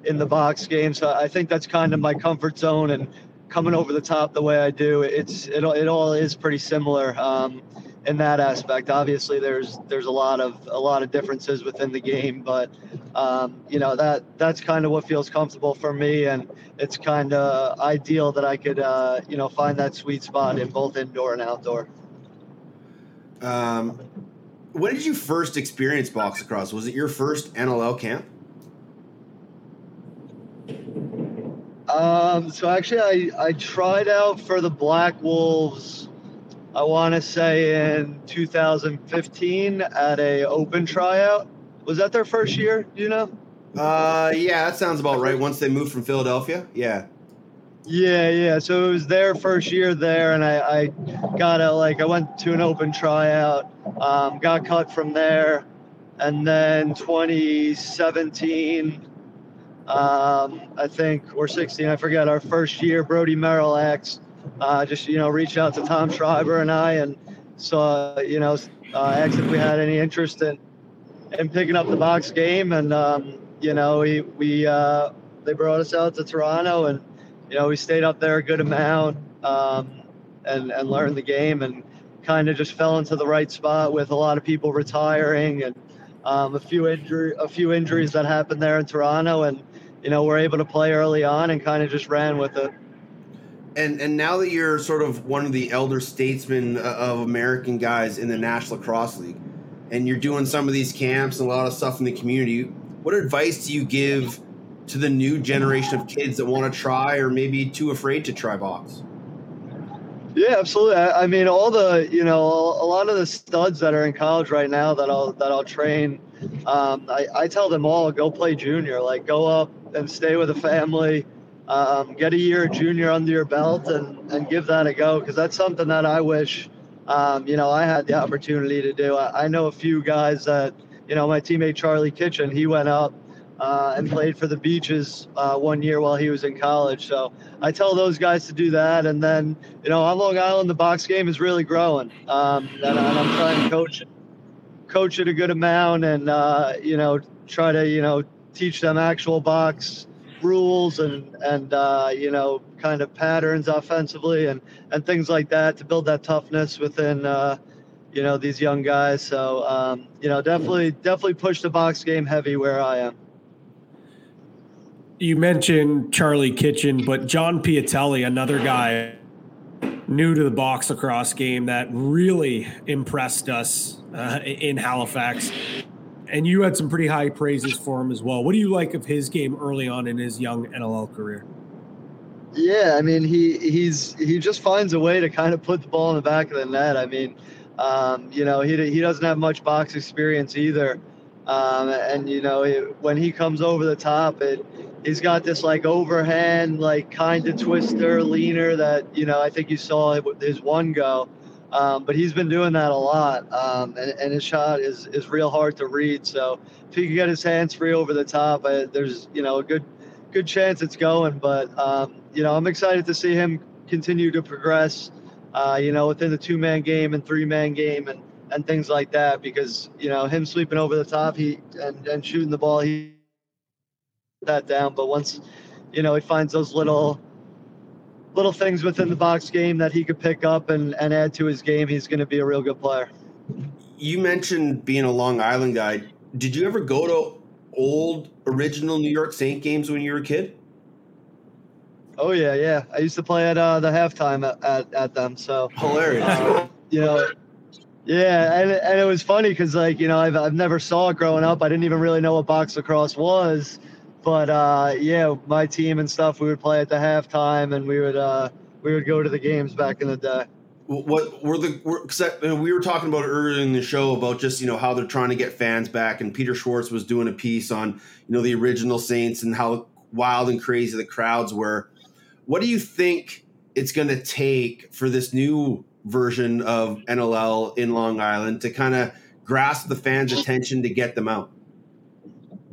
in the box game. So I think that's kind of my comfort zone. And coming over the top the way I do, it's it, it all is pretty similar um, in that aspect. Obviously, there's there's a lot of a lot of differences within the game, but um, you know that that's kind of what feels comfortable for me, and it's kind of ideal that I could uh, you know find that sweet spot in both indoor and outdoor. Um, when did you first experience box lacrosse? Was it your first NLL camp? Um, so actually, I, I tried out for the Black Wolves. I want to say in 2015 at a open tryout. Was that their first year? Do you know? Uh, yeah, that sounds about right. Once they moved from Philadelphia, yeah. Yeah, yeah. So it was their first year there, and I, I got a like I went to an open tryout, um, got cut from there, and then 2017 um, I think, or 16, I forget, our first year, Brodie Merrill X, uh, just, you know, reached out to Tom Schreiber and I and saw, you know, uh, asked if we had any interest in, in picking up the box game. And, um, you know, we, we uh, they brought us out to Toronto and, you know, we stayed up there a good amount um, and, and learned the game and kind of just fell into the right spot with a lot of people retiring and um, a few injury, a few injuries that happened there in Toronto, and you know, we're able to play early on and kind of just ran with it. And and now that you're sort of one of the elder statesmen uh, of American guys in the National Lacrosse League, and you're doing some of these camps and a lot of stuff in the community, what advice do you give to the new generation of kids that want to try or maybe too afraid to try box? Yeah, absolutely. I, I, mean, all the you know, a lot of the studs that are in college right now that I'll that I'll train, um, I, I tell them all go play junior. Like go up, and stay with a family. Um, get a year junior under your belt and, and give that a go because that's something that I wish, um, you know, I had the opportunity to do. I, I, know a few guys that, you know, my teammate Charlie Kitchen, he went up uh, and played for the Beaches uh, one year while he was in college. So I tell those guys to do that. And then, you know, on Long Island, the box game is really growing. Um, and, and, I'm trying to coach, coach it a good amount and, uh, you know, try to, you know, teach them actual box rules and and uh, you know kind of patterns offensively and and things like that to build that toughness within uh, you know these young guys. So um, you know definitely definitely push the box game heavy where I am. You mentioned Charlie Kitchen, but John Piatelli, another guy new to the box lacrosse game that really impressed us uh, in Halifax and you had some pretty high praises for him as well. What do you like of his game early on in his young NLL career? Yeah, I mean he he's he just finds a way to kind of put the ball in the back of the net. I mean, um, you know he he doesn't have much box experience either, um, and you know it, when he comes over the top, it he's got this like overhand like kind of twister leaner that you know I think you saw his one go. Um, but he's been doing that a lot, um, and, and, his shot is, is real hard to read. So if he can get his hands free over the top, I, there's you know a good good chance it's going. But um, you know I'm excited to see him continue to progress. Uh, you know within the two man game and three man game and and things like that because you know him sweeping over the top he and, and shooting the ball he that down. But once you know he finds those little little things within the box game that he could pick up and, and add to his game, he's going to be a real good player. you mentioned being a Long Island guy. Did you ever go to old original New York Saint games when you were a kid? Oh yeah, yeah. I used to play at uh, the halftime at, at, at them. So hilarious. Uh, you know, yeah, and and it was funny because like you know I've I've never saw it growing up. I didn't even really know what box lacrosse was, but uh, yeah, my team and stuff we would play at the halftime and we would uh, we would go to the games back in the day. What were the? Because we were talking about earlier in the show about just you know how they're trying to get fans back, and Peter Schwartz was doing a piece on you know the original Saints and how wild and crazy the crowds were. What do you think it's going to take for this new version of NLL in Long Island to kind of grasp the fans' attention to get them out?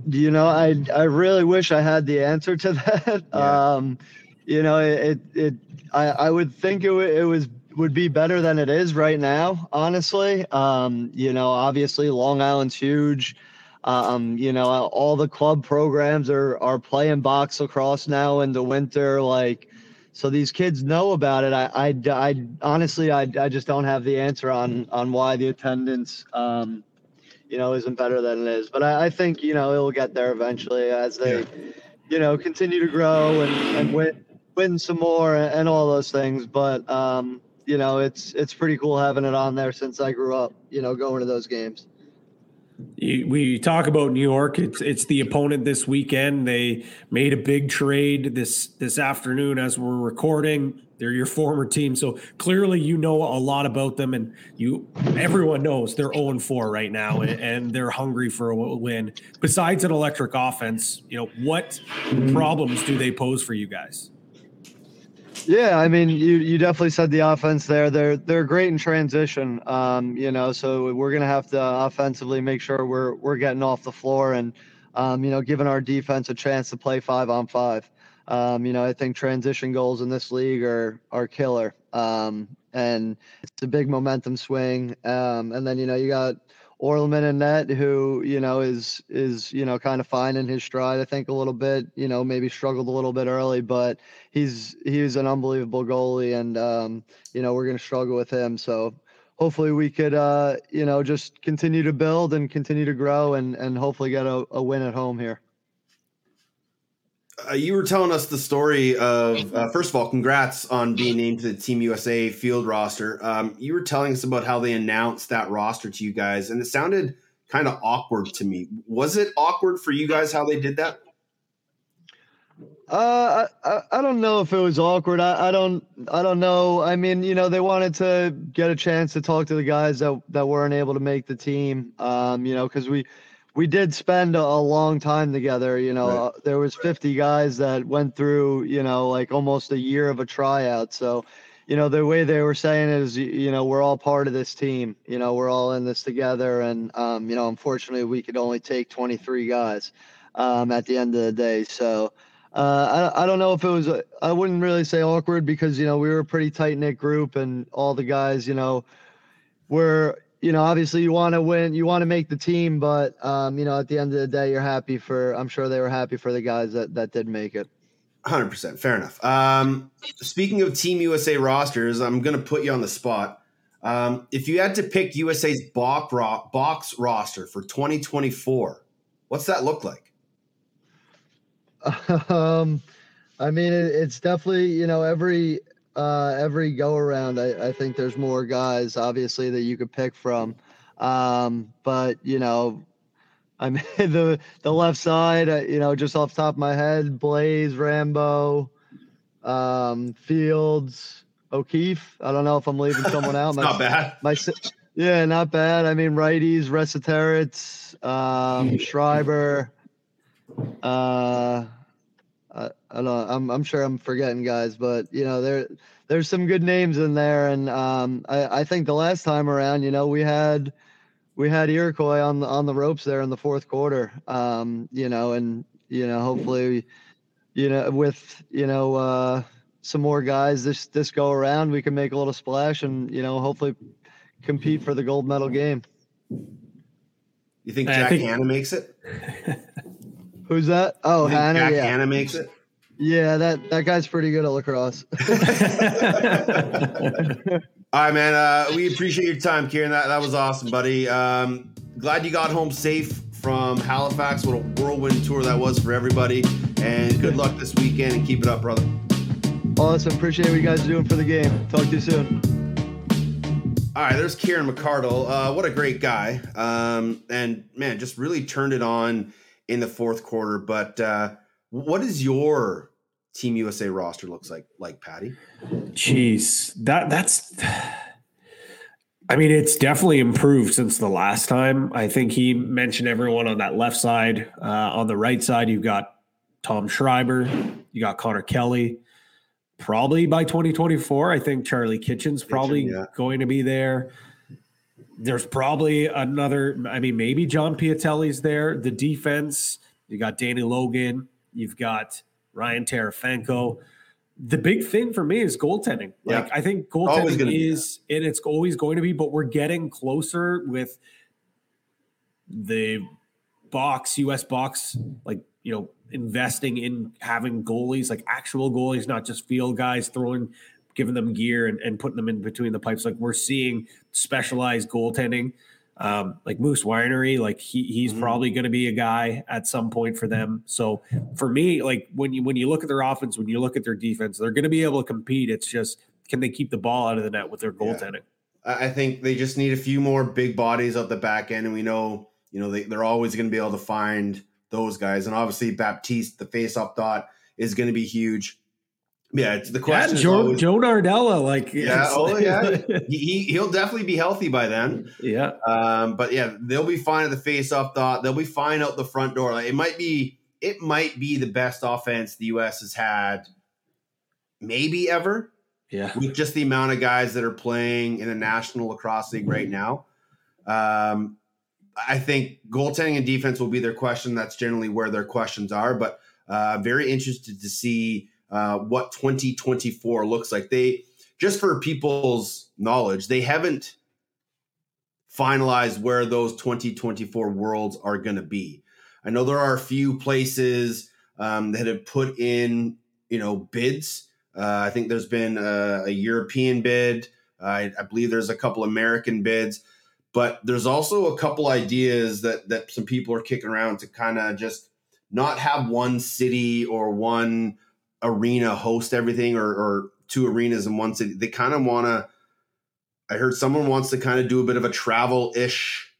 You know, I I really wish I had the answer to that. Yeah. Um, you know, it it I, I would think it, it was would be better than it is right now, honestly. Um, you know, obviously Long Island's huge. Um, you know, all the club programs are are playing box lacrosse now in the winter. Like, so these kids know about it. I, I, I honestly, I, I just don't have the answer on on why the attendance, um, you know, isn't better than it is. But I, I think you know it'll get there eventually as they, yeah. you know, continue to grow and and win win some more and, and all those things. But um, you know, it's it's pretty cool having it on there since I grew up. You know, going to those games we talk about New York. It's it's the opponent this weekend. They made a big trade this this afternoon as we're recording. They're your former team, so clearly you know a lot about them, and you everyone knows they're 0 4 right now, and, and they're hungry for a win. Besides an electric offense, you know what problems do they pose for you guys? Yeah, I mean, you you definitely said the offense there. They're they're great in transition. Um, you know, so we're gonna have to offensively make sure we're we're getting off the floor and um, you know, giving our defense a chance to play five on five. Um, you know, I think transition goals in this league are are killer. Um, and it's a big momentum swing. Um, and then you know you got Orleman and net, who you know is is you know kind of finding his stride. I think a little bit. You know, maybe struggled a little bit early, but he's he's an unbelievable goalie, and um, you know we're to struggle with him. So hopefully we could uh, you know just continue to build and continue to grow, and and hopefully get a, a win at home here uh, you were telling us the story of uh, first of all, congrats on being named to the Team USA field roster. Um, you were telling us about how they announced that roster to you guys, and it sounded kind of awkward to me. Was it awkward for you guys how they did that? Uh, I, I don't know if it was awkward. I, I don't I don't know. I mean, you know, they wanted to get a chance to talk to the guys that that weren't able to make the team. Um, you know, because we we did spend a, long time together. You know, right. uh, there was 50 guys that went through, you know, like almost a year of a tryout. So, you know, the way they were saying is, you know, we're all part of this team. You know, we're all in this together. And, um, you know, unfortunately, we could only take 23 guys um, at the end of the day. So, uh, I, I don't know if it was, I wouldn't really say awkward because, you know, we were a pretty tight knit group and all the guys, you know, were you know, obviously you want to win, you want to make the team, but um, you know, at the end of the day, you're happy for. I'm sure they were happy for the guys that that did make it. 100%. Fair enough. Um, speaking of Team USA rosters, I'm going to put you on the spot. Um, if you had to pick USA's box roster for 2024, what's that look like? Um, I mean, it's definitely you know every uh, every go around, I, I think there's more guys, obviously, that you could pick from. Um, but you know, I mean, the the left side, uh, you know, just off the top of my head, Blaze, Rambo, um, Fields, O'Keefe. I don't know if I'm leaving someone out. my, not bad. My yeah, not bad. I mean, righties, Resetarits, um, Schreiber. Uh, I, I don't know. I'm I'm sure I'm forgetting guys, but you know there there's some good names in there, and um, I I think the last time around, you know, we had we had Iroquois on the on the ropes there in the fourth quarter. Um, you know, and you know hopefully, you know with you know uh, some more guys this this go around, we can make a little splash, and you know hopefully compete for the gold medal game. You think Jack think- Hannah makes it? Who's that? Oh, Hannah. Jack yeah. Hannah makes it. Yeah, that that guy's pretty good at lacrosse. All right, man. Uh, we appreciate your time, Kieran. That, that was awesome, buddy. Um, glad you got home safe from Halifax. What a whirlwind tour that was for everybody. And good luck this weekend and keep it up, brother. Awesome. Appreciate what you guys are doing for the game. Talk to you soon. All right, there's Kieran McArdle. Uh, what a great guy. Um, and man, just really turned it on in the fourth quarter. But uh, what is your Team USA roster looks like, like Patty? Jeez, that that's. I mean, it's definitely improved since the last time. I think he mentioned everyone on that left side. Uh, on the right side, you've got Tom Schreiber, you got Connor Kelly. Probably by 2024, I think Charlie Kitchen's probably Kitchen, yeah. going to be there. There's probably another. I mean, maybe John Piatelli's there. The defense, you got Danny Logan, you've got Ryan Terefenko. The big thing for me is goaltending. Like I think goaltending is, and it's always going to be, but we're getting closer with the box, US box, like you know, investing in having goalies, like actual goalies, not just field guys throwing, giving them gear and, and putting them in between the pipes. Like we're seeing specialized goaltending. Um, like Moose Winery, like he he's Mhm. probably going to be a guy at some point for them. So for me, like when you when you look at their offense, when you look at their defense, they're going to be able to compete. It's just can they keep the ball out of the net with their goaltending? I I think they just need a few more big bodies at the back end, and we know, you know, they, they're always going to be able to find those guys. And obviously, Baptiste, the face-up dot, is going to be huge. Yeah, it's the question. yeah, is Joe, always- Joe Nardella, like Yeah, oh yeah, he, he he'll definitely be healthy by then. yeah. Um, but yeah, they'll be fine at the face-off dot. They'll be fine out the front door. Like it might be, it might be the best offense the U.S. has had, maybe ever, Yeah. with just the amount of guys that are playing in the National Lacrosse League right now. Um, I think goaltending and defense will be their question. That's generally where their questions are. But uh, very interested to see uh, what 2024 looks like. They just for people's knowledge, they haven't finalized where those 2024 worlds are going to be. I know there are a few places um, that have put in, you know, bids. Uh, I think there's been a, a European bid. I, I believe there's a couple American bids, but there's also a couple ideas that that some people are kicking around to kind of just not have one city or one arena host everything, or, or two arenas in one city. They kind of want to. I heard someone wants to kind of do a bit of a travel ish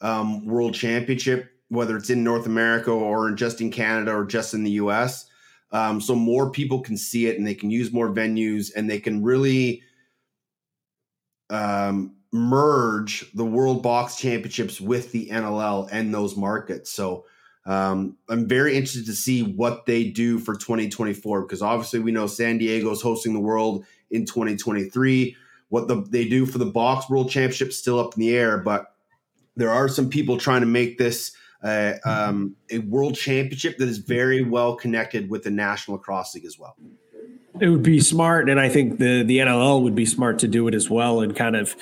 um, world championship, whether it's in North America or just in Canada or just in the US. Um, so more people can see it and they can use more venues and they can really um, merge the World Box Championships with the NLL and those markets. So um, I'm very interested to see what they do for 2024 because obviously we know San Diego's hosting the World in 2023. What the, they do for the Box World Championship is still up in the air, but there are some people trying to make this uh, um, a world championship that is very well connected with the National Lacrosse League as well. It would be smart, and I think the the NLL would be smart to do it as well, and kind of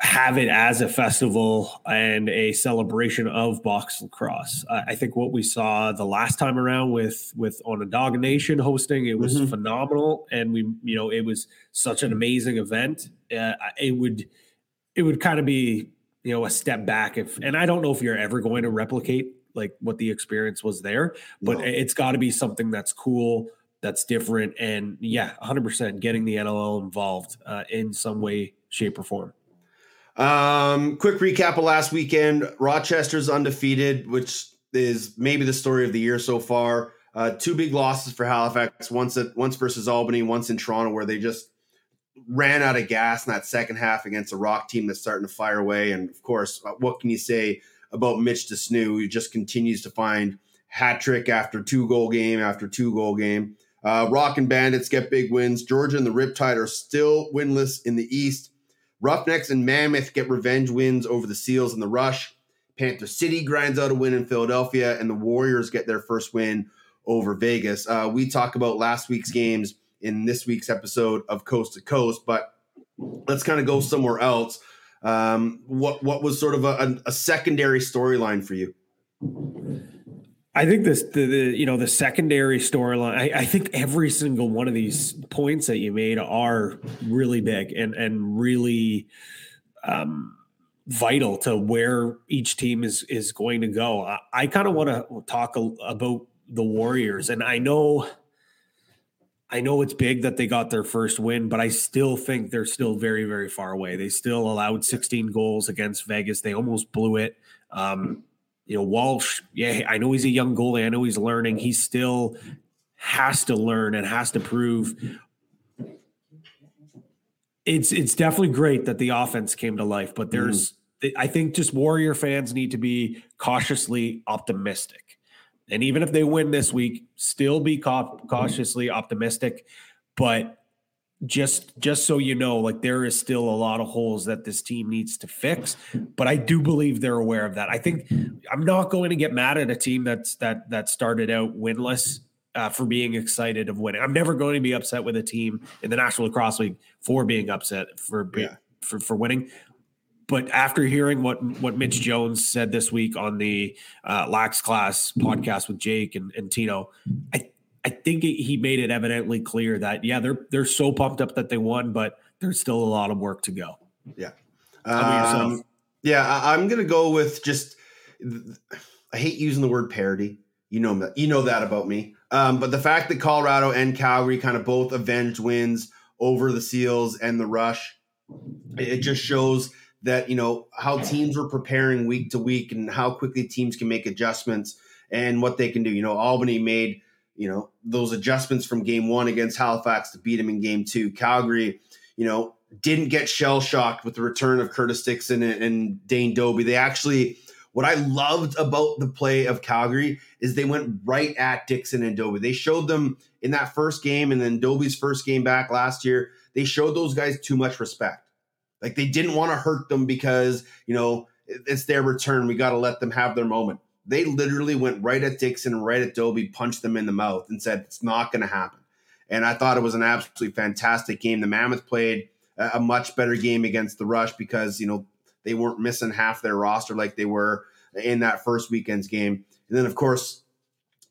have it as a festival and a celebration of box lacrosse. I, I think what we saw the last time around with with Onondaga Nation hosting, it was Mhm. phenomenal, and we you know it was such an amazing event. Uh, it would it would kind of be you know a step back if, and I don't know if you're ever going to replicate like what the experience was there, but No. it's got to be something that's cool that's different and yeah 100% getting the nll involved uh, in some way shape or form Um, quick recap of last weekend. Rochester's undefeated, which is maybe the story of the year so far. Uh, two big losses for Halifax. Once at once versus Albany, once in Toronto, where they just ran out of gas in that second half against a Rock team that's starting to fire away. And of course, uh, what can you say about Mitch de Snoo, who just continues to find hat trick after two goal game after two goal game. Uh, Rock and Bandits get big wins. Georgia and the Riptide are still winless in the East. Roughnecks and Mammoth get revenge wins over the Seals and the Rush. Panther City grinds out a win in Philadelphia, and the Warriors get their first win over Vegas. Uh, we talk about last week's games in this week's episode of Coast to Coast, but let's kind of go somewhere else. Um, what what was sort of a, a, a secondary storyline for you? I think this the, the you know the secondary storyline. I, I think every single one of these points that you made are really big and and really um, vital to where each team is is going to go. I, I kind of want to talk a, about the Warriors, and I know I know it's big that they got their first win, but I still think they're still very, very far away. They still allowed 16 goals against Vegas. They almost blew it. Um, you know, Walsh, yeah, I know he's a young goalie. I know he's learning. He still has to learn and has to prove. It's it's definitely great that the offense came to life, but there's mm. I think just Warrior fans need to be cautiously optimistic and even if they win this week, still be cautiously optimistic. But just just so you know, like there is still a lot of holes that this team needs to fix. But I do believe they're aware of that. I think I'm not going to get mad at a team that's that that started out winless uh, for being excited of winning. I'm never going to be upset with a team in the National Lacrosse League for being upset for yeah. for for winning. But after hearing what what Mitch Jones said this week on the uh, Lax Class podcast with Jake and, and Tino, I I think he made it evidently clear that yeah they're they're so pumped up that they won, but there's still a lot of work to go. Yeah, um, yeah. I, I'm gonna go with just. I hate using the word parody. You know that. You know that about me. Um, but the fact that Colorado and Calgary kind of both avenged wins over the Seals and the Rush, it just shows that you know how teams were preparing week to week and how quickly teams can make adjustments and what they can do. You know, Albany made you know those adjustments from game one against Halifax to beat them in game two. Calgary, you know, didn't get shell shocked with the return of Curtis Dickson and, and Dane Dobbie. They actually, what I loved about the play of Calgary is they went right at Dickson and Dobbie. They showed them in that first game and then Dobbie's first game back last year. They showed those guys too much respect like they didn't want to hurt them because, you know, it's their return. We got to let them have their moment. They literally went right at Dickson right at Dobbie, punched them in the mouth, and said, it's not going to happen. And I thought it was an absolutely fantastic game. The Mammoth played a much better game against the Rush because, you know, they weren't missing half their roster like they were in that first weekend's game. And then, of course,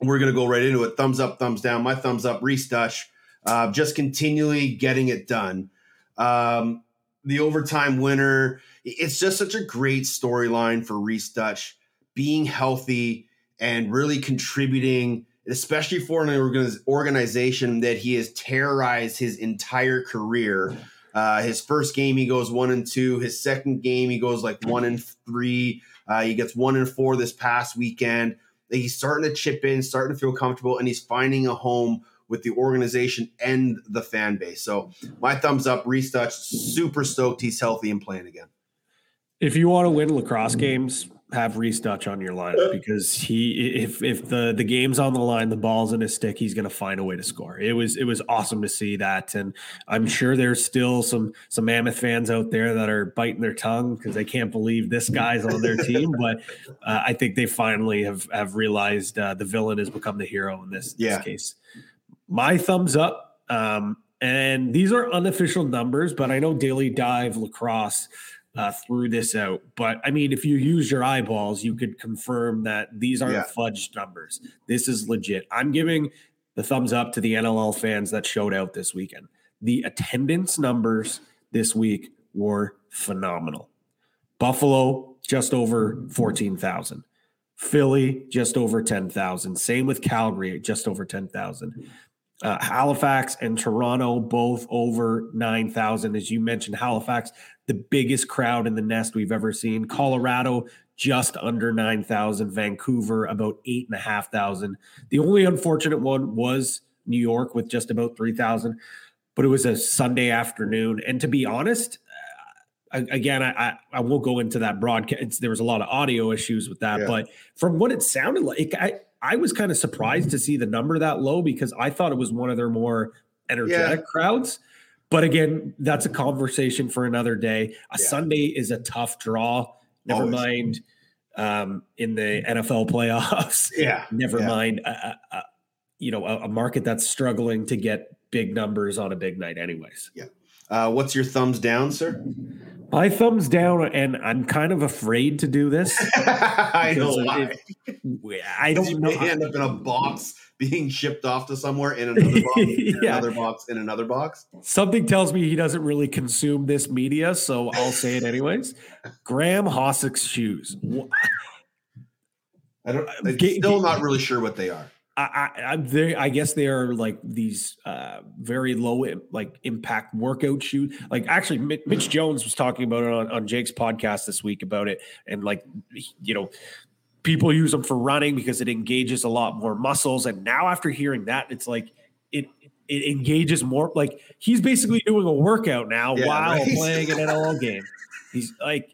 we're going to go right into it. Thumbs up, thumbs down. My thumbs up, Rhys Duch, uh, just continually getting it done. Um, the overtime winner. It's just such a great storyline for Rhys Duch being healthy and really contributing, especially for an organization that he has terrorized his entire career. Uh, his first game, he goes one and two. His second game, he goes like one and three. Uh, he gets one and four this past weekend. He's starting to chip in, starting to feel comfortable, and he's finding a home with the organization and the fan base. So my thumbs up, Rhys Duch, super stoked he's healthy and playing again. If you want to win lacrosse games, have Rhys Duch on your lineup because he if if the the game's on the line, the ball's in his stick, he's going to find a way to score. It was it was awesome to see that, and I'm sure there's still some some Mammoth fans out there that are biting their tongue because they can't believe this guy's on their team. But uh, I think they finally have have realized uh, the villain has become the hero in this, yeah. this case my thumbs up. Um, and these are unofficial numbers, but I know Daily Dive Lacrosse uh, threw this out. But I mean, if you use your eyeballs, you could confirm that these aren't yeah. fudged numbers. This is legit. I'm giving the thumbs up to the NLL fans that showed out this weekend. The attendance numbers this week were phenomenal. Buffalo, just over 14,000. Philly, just over 10,000. Same with Calgary, just over 10,000. Uh, Halifax and Toronto both over 9,000. As you mentioned, Halifax, the biggest crowd in the nest we've ever seen. Colorado, just under 9,000. Vancouver, about 8,500. The only unfortunate one was New York with just about 3,000, but it was a Sunday afternoon. And to be honest, uh, again, I, I won't go into that broadcast. There was a lot of audio issues with that, yeah. but from what it sounded like, I, I was kind of surprised to see the number that low because I thought it was one of their more energetic yeah. crowds. But again, that's a conversation for another day. A yeah. Sunday is a tough draw. Never Always. mind um, in the NFL playoffs. Yeah. Never yeah. mind, you know, a, a market that's struggling to get big numbers on a big night, anyways. Yeah. Uh, what's your thumbs down, sir? My thumbs down, and I'm kind of afraid to do this. I know why. I don't You know. may end up in a box being shipped off to somewhere in another box, in Yeah. another box, in another box. Something tells me he doesn't really consume this media, so I'll say it anyways. Graeme Hossack's shoes. I don't. I'm Ga- still ga- not really sure what they are. I, I, I'm very, I guess they are like these uh, very low like impact workout shoes. Like actually, Mitch Jones was talking about it on, on Jake's podcast this week about it, and like you know, people use them for running because it engages a lot more muscles. And now after hearing that, it's like it it engages more. Like he's basically doing a workout now Yeah, while right. playing an NLL game. He's like,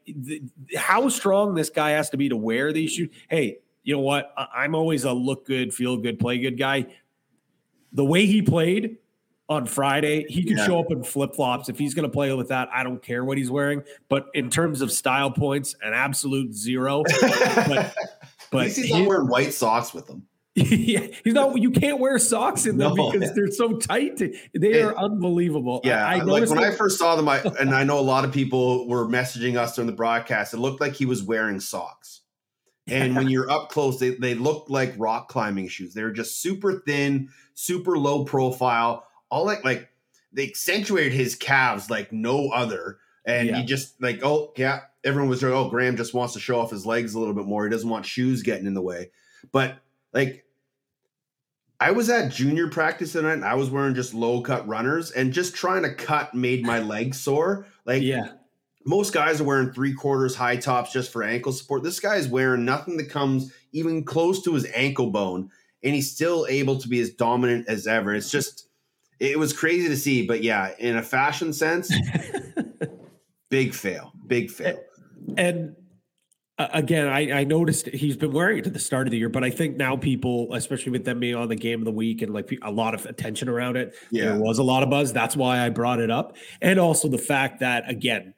how strong this guy has to be to wear these shoes. Hey, you know what? I- I'm always a look good, feel good, play good guy. The way he played on Friday, he could Yeah. show up in flip flops. If he's going to play with that, I don't care what he's wearing. But in terms of style points, an absolute zero. but but he's he- not wearing white socks with them. yeah, he's not. You can't wear socks in them No. because they're so tight. They It- are unbelievable. Yeah, I, I like when I first saw them, I, and I know a lot of people were messaging us during the broadcast. It looked like he was wearing socks, and when you're up close, they they looked like rock climbing shoes. They're just super thin, super low profile. All like like they accentuated his calves like no other, and Yeah. he just like oh yeah, everyone was like oh Graeme just wants to show off his legs a little bit more. He doesn't want shoes getting in the way, but like I was at junior practice tonight and I was wearing just low cut runners and just trying to cut made my legs sore. Like yeah, most guys are wearing three quarters high tops just for ankle support. This guy is wearing nothing that comes even close to his ankle bone and he's still able to be as dominant as ever. It's just it was crazy to see, but yeah, in a fashion sense, big fail, big fail. and uh, again, I, I noticed he's been wearing it to the start of the year, but I think now people, especially with them being on the game of the week and like a lot of attention around it, Yeah. there was a lot of buzz. That's why I brought it up, and also the fact that again,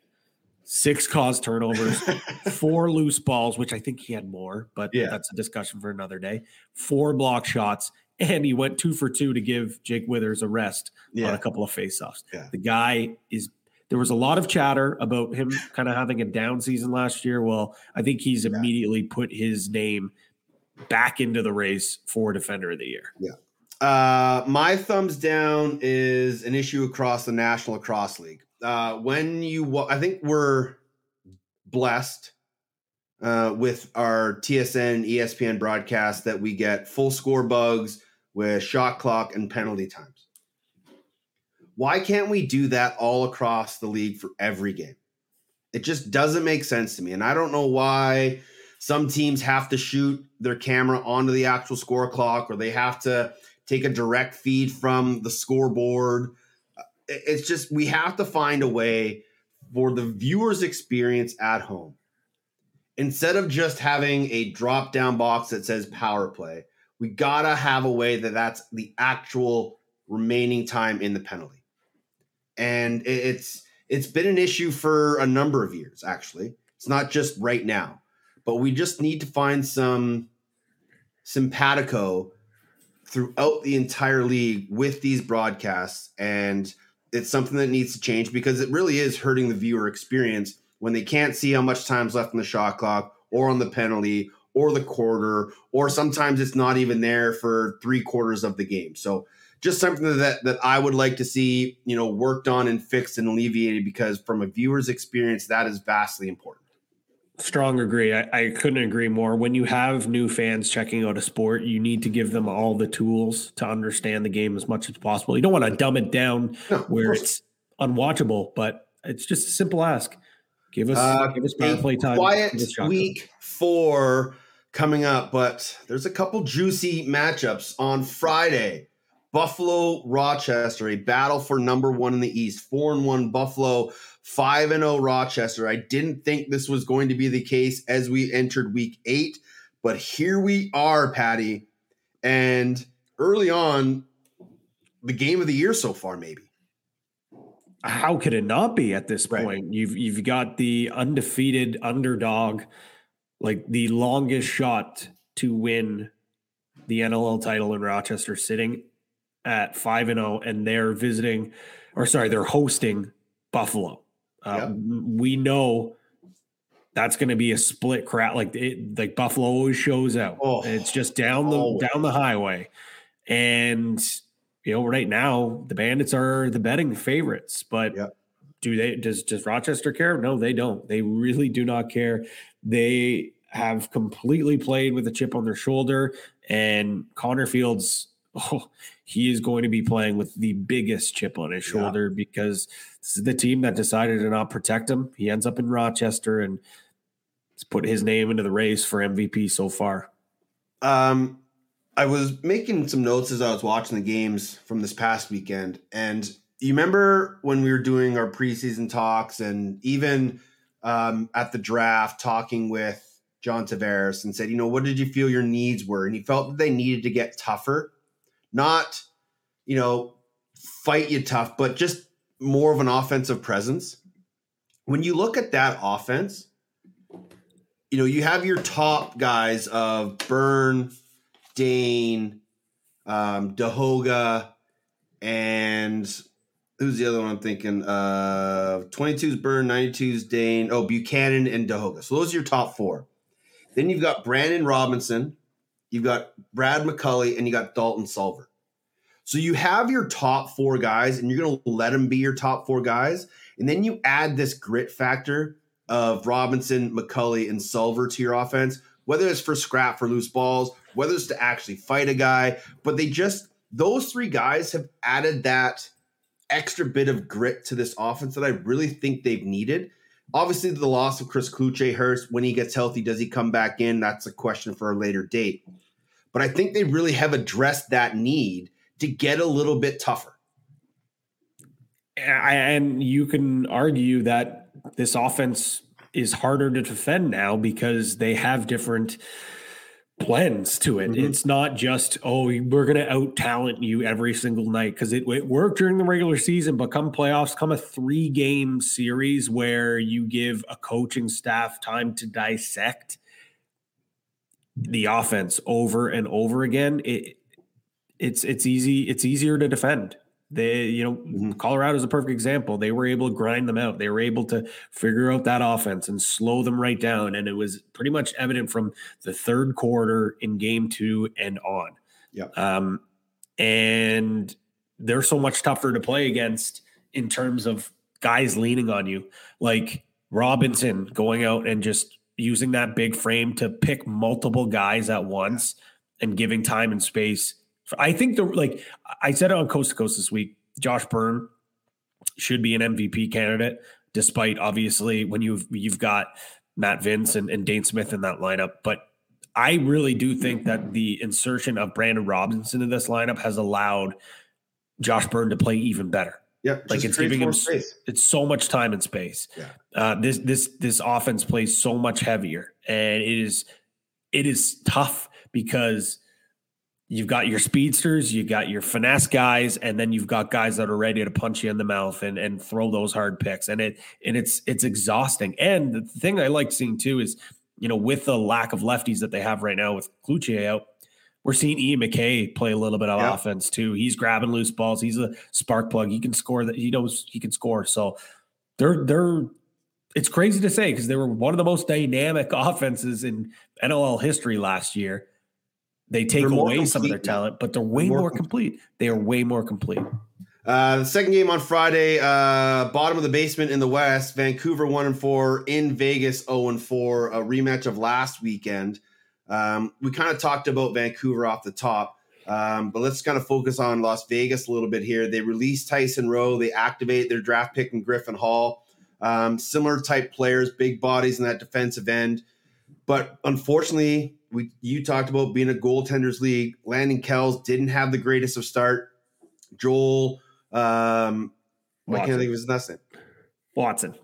six caused turnovers, four loose balls, which I think he had more, but Yeah. that's a discussion for another day. Four block shots, and he went two for two to give Jake Withers a rest on a couple of faceoffs. Yeah. The guy is. There was a lot of chatter about him kind of having a down season last year. Well, I think he's immediately put his name back into the race for Defender of the Year. Uh, my thumbs down is an issue across the National Lacrosse League. Uh, when you, wa- I think we're blessed uh, with our TSN ESPN broadcast that we get full score bugs with shot clock and penalty times. Why can't we do that all across the league for every game? It just doesn't make sense to me. And I don't know why some teams have to shoot their camera onto the actual score clock or they have to take a direct feed from the scoreboard. Uh, It's just we have to find a way for the viewer's experience at home. Instead of just having a drop down box that says power play, we gotta have a way that that's the actual remaining time in the penalty. And it's it's been an issue for a number of years actually. It's not just right now, but we just need to find some simpatico throughout the entire league with these broadcasts and it's something that needs to change because it really is hurting the viewer experience when they can't see how much time's left on the shot clock or on the penalty or the quarter or sometimes it's not even there for three quarters of the game so just something that that i would like to see you know worked on and fixed and alleviated because from a viewer's experience that is vastly important Strong agree. I, I couldn't agree more. When you have new fans checking out a sport, you need to give them all the tools to understand the game as much as possible. You don't want to dumb it down No, where it's unwatchable, but it's just a simple ask. Give us Uh, give us power play time. Quiet give us shot week four coming up, but there's a couple juicy matchups on Friday. Buffalo, Rochester, a battle for number one in the East. Four and one Buffalo, five and zero Rochester. I didn't think this was going to be the case as we entered week eight, but here we are, Patty. And early on, the game of the year so far, maybe. how could it not be at this Right. point? You've you've got the undefeated underdog, like the longest shot to win the NLL title in Rochester, sitting at five and zero, and they're visiting, or sorry, they're hosting Buffalo. Uh, Yep. We know that's going to be a split crowd. Like it, like Buffalo always shows out. Oh, it's just down the always. down the highway, and you know right now the Bandits are the betting favorites. But Yep. do they? Does does Rochester care? No, they don't. They really do not care. They have completely played with a chip on their shoulder, and Connor Fields. Oh, he is going to be playing with the biggest chip on his Yeah. shoulder because this is the team that decided to not protect him. He ends up in Rochester and it's put his name into the race for MVP so far. Um, I was making some notes as I was watching the games from this past weekend, and you remember when we were doing our preseason talks, and even um, at the draft, talking with John Tavares, and said, you know, what did you feel your needs were? And he felt that they needed to get tougher, not, you know, fight you tough, but just more of an offensive presence. When you look at that offense, you know, you have your top guys of Byrne, Dhane, um, Tehoka, and who's the other one I'm thinking? Uh, 22's Byrne, 92's Dhane. Oh, Buchanan and Tehoka. So those are your top four. Then you've got Brandon Robinson, you've got Brad McCully, and you got Dalton Sulver. So you have your top four guys, and you're going to let them be your top four guys. And then you add this grit factor of Robinson, McCully, and Sulver to your offense, whether it's for scrap for loose balls, whether it's to actually fight a guy. But they just, those three guys have added that extra bit of grit to this offense that I really think they've needed. Obviously, the loss of Chris Cloutier hurts. When he gets healthy, does he come back in? That's a question for a later date. But I think they really have addressed that need to get a little bit tougher. And you can argue that this offense is harder to defend now because they have different blends to it. Mhm. It's not just, oh, we're going to out talent you every single night because it, it worked during the regular season, but come playoffs, come a three game series where you give a coaching staff time to dissect the offense over and over again. It, it's it's easy it's easier to defend. They, you know, Mhm. Colorado is a perfect example. They were able to grind them out. They were able to figure out that offense and slow them right down. And it was pretty much evident from the third quarter in game two and on. Yeah. Um, and they're so much tougher to play against in terms of guys leaning on you, like Robinson going out and just using that big frame to pick multiple guys at once and giving time and space. I think the like I said it on Coast to Coast this week. Josh Byrne should be an MVP candidate, despite obviously when you've you've got Matt Vinc and, and Dhane Smith in that lineup. But I really do think that the insertion of Brandon Robinson in this lineup has allowed Josh Byrne to play even better. Yeah, Like it's giving him space. it's so much time and space. Yeah. Uh, this this this offense plays so much heavier, and it is it is tough because you've got your speedsters, you've got your finesse guys, and then you've got guys that are ready to punch you in the mouth and and throw those hard picks, and it and it's it's exhausting. And the thing I like seeing too is you know with the lack of lefties that they have right now with Cloutier out. We're seeing Ian MacKay play a little bit of offense too. He's grabbing loose balls. He's a spark plug. He can score that. He knows he can score. So they're they're it's crazy to say because they were one of the most dynamic offenses in NLL history last year. They take away some of their talent, but they're way more more, complete. They are way more complete. Uh, the second game on Friday, uh, bottom of the basement in the West, Vancouver one and four in Vegas zero and four, a rematch of last weekend. Um, we kind of talked about Vancouver off the top, um, but let's kind of focus on Las Vegas a little bit here. They release Tyson Roe, they activate their draft pick in Griffin Hall. Um, similar type players, big bodies in that defensive end, but unfortunately, we you talked about being a goaltenders league. Landon Kells didn't have the greatest of start. Joel um, why can't I think of his last name? Watson.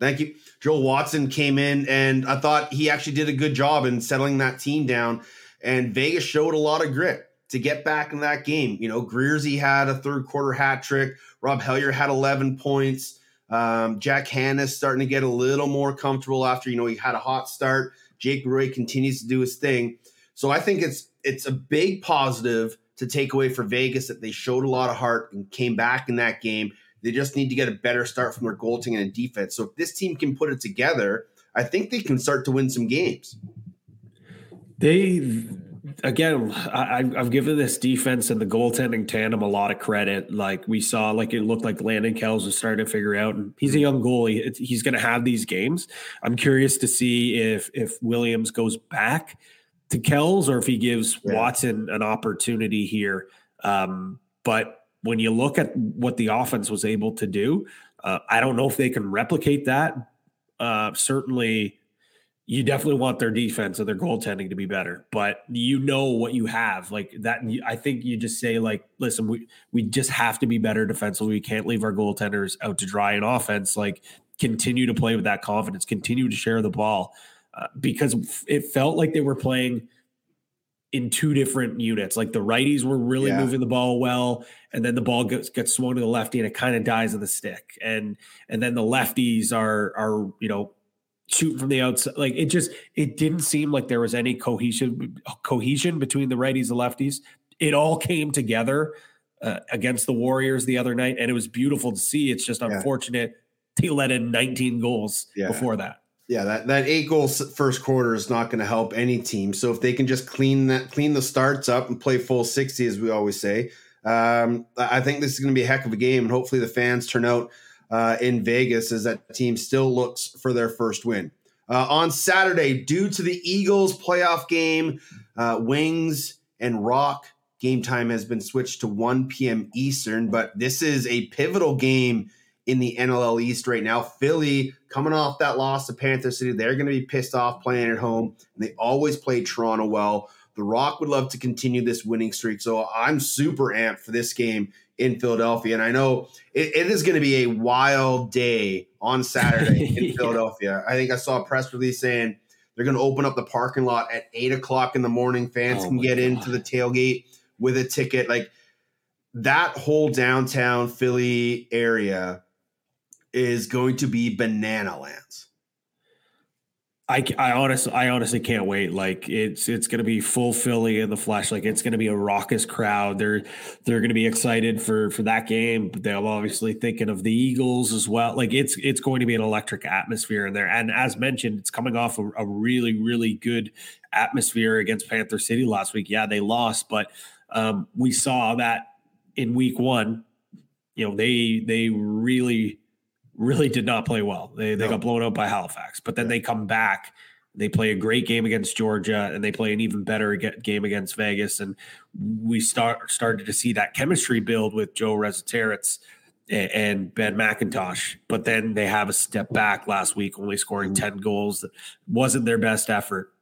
Thank you. Joel Watson came in, and I thought he actually did a good job in settling that team down. And Vegas showed a lot of grit to get back in that game. You know, Greersy had a third quarter hat trick. Rob Hellyer had 11 points. Um, Jack Hannah starting to get a little more comfortable after you know he had a hot start. Jake Roy continues to do his thing. So I think it's it's a big positive to take away for Vegas that they showed a lot of heart and came back in that game. They just need to get a better start from their goaltending and defense. So if this team can put it together, I think they can start to win some games. They again, I, have given this defense and the goaltending tandem a lot of credit. Like we saw, like it looked like Landon Kells was starting to figure out, and he's a young goalie. He's going to have these games. I'm curious to see if if Williams goes back to Kells or if he gives yeah. Watson an opportunity here. Um, but when you look at what the offense was able to do, uh, I don't know if they can replicate that. Uh, certainly you definitely want their defense and their goaltending to be better, but you know what you have like that. I think you just say like, listen, we we just have to be better defensively. We can't leave our goaltenders out to dry in offense. Like, continue to play with that confidence, continue to share the ball, uh, because it felt like they were playing in two different units. Like the righties were really yeah. moving the ball well, and then the ball gets gets swung to the lefty and it kind of dies in the stick. And and then the lefties are are you know shooting from the outside. Like it just it didn't seem like there was any cohesion cohesion between the righties and lefties. It all came together uh, against the Warriors the other night, and it was beautiful to see. It's just unfortunate yeah. they let in 19 goals yeah. before that. Yeah, that, that eight goals first quarter is not going to help any team. So if they can just clean that clean the starts up and play full 60, as we always say, um, I think this is going to be a heck of a game, and hopefully the fans turn out uh, in Vegas as that team still looks for their first win. Uh, on Saturday, due to the Eagles playoff game, uh, Wings and Rock game time has been switched to 1 p.m. Eastern, but this is a pivotal game in the NLL East right now. Philly coming off that loss to Panther City, they're going to be pissed off playing at home. And they always play Toronto well. The Rock would love to continue this winning streak, so I'm super amped for this game in Philadelphia. And I know it, it is going to be a wild day on Saturday in yeah. Philadelphia. I think I saw a press release saying they're going to open up the parking lot at eight o'clock in the morning. Fans oh can get God. into the tailgate with a ticket. Like that whole downtown Philly area is going to be banana lands. I, I honestly I honestly can't wait. Like it's it's going to be full Philly in the flesh. Like it's going to be a raucous crowd. They're they're going to be excited for for that game. But they're obviously thinking of the Eagles as well. Like it's it's going to be an electric atmosphere in there. And as mentioned, it's coming off a, a really really good atmosphere against Panther City last week. Yeah, they lost, but um, we saw that in week one. You know they they really really did not play well. They they no. got blown out by Halifax, but then yeah. they come back. They play a great game against Georgia, and they play an even better game against Vegas. And we start started to see that chemistry build with Joe Resetarits and Ben McIntosh. But then they have a step back last week, only scoring mm-hmm. ten goals. That wasn't their best effort.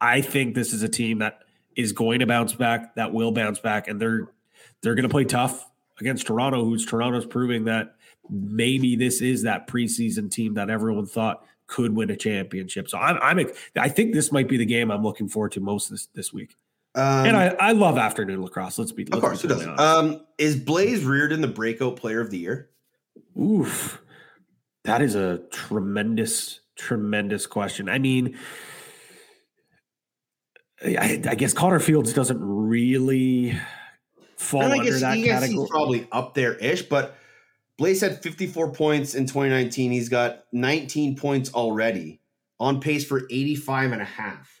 I think this is a team that is going to bounce back, that will bounce back, and they're they're going to play tough against Toronto, who's Toronto's proving that maybe this is that preseason team that everyone thought could win a championship. So I'm, I'm, I think this might be the game I'm looking forward to most this this week. Um, and I, I love afternoon lacrosse. Let's be let's of course. Be totally um, is Blaze Riorden the breakout player of the year? Oof, that is a tremendous, tremendous question. I mean, I, I guess Connor Fields doesn't really fall under guess, that category. Probably up there ish, but Blaze had 54 points in 2019. He's got 19 points already, on pace for 85 and a half.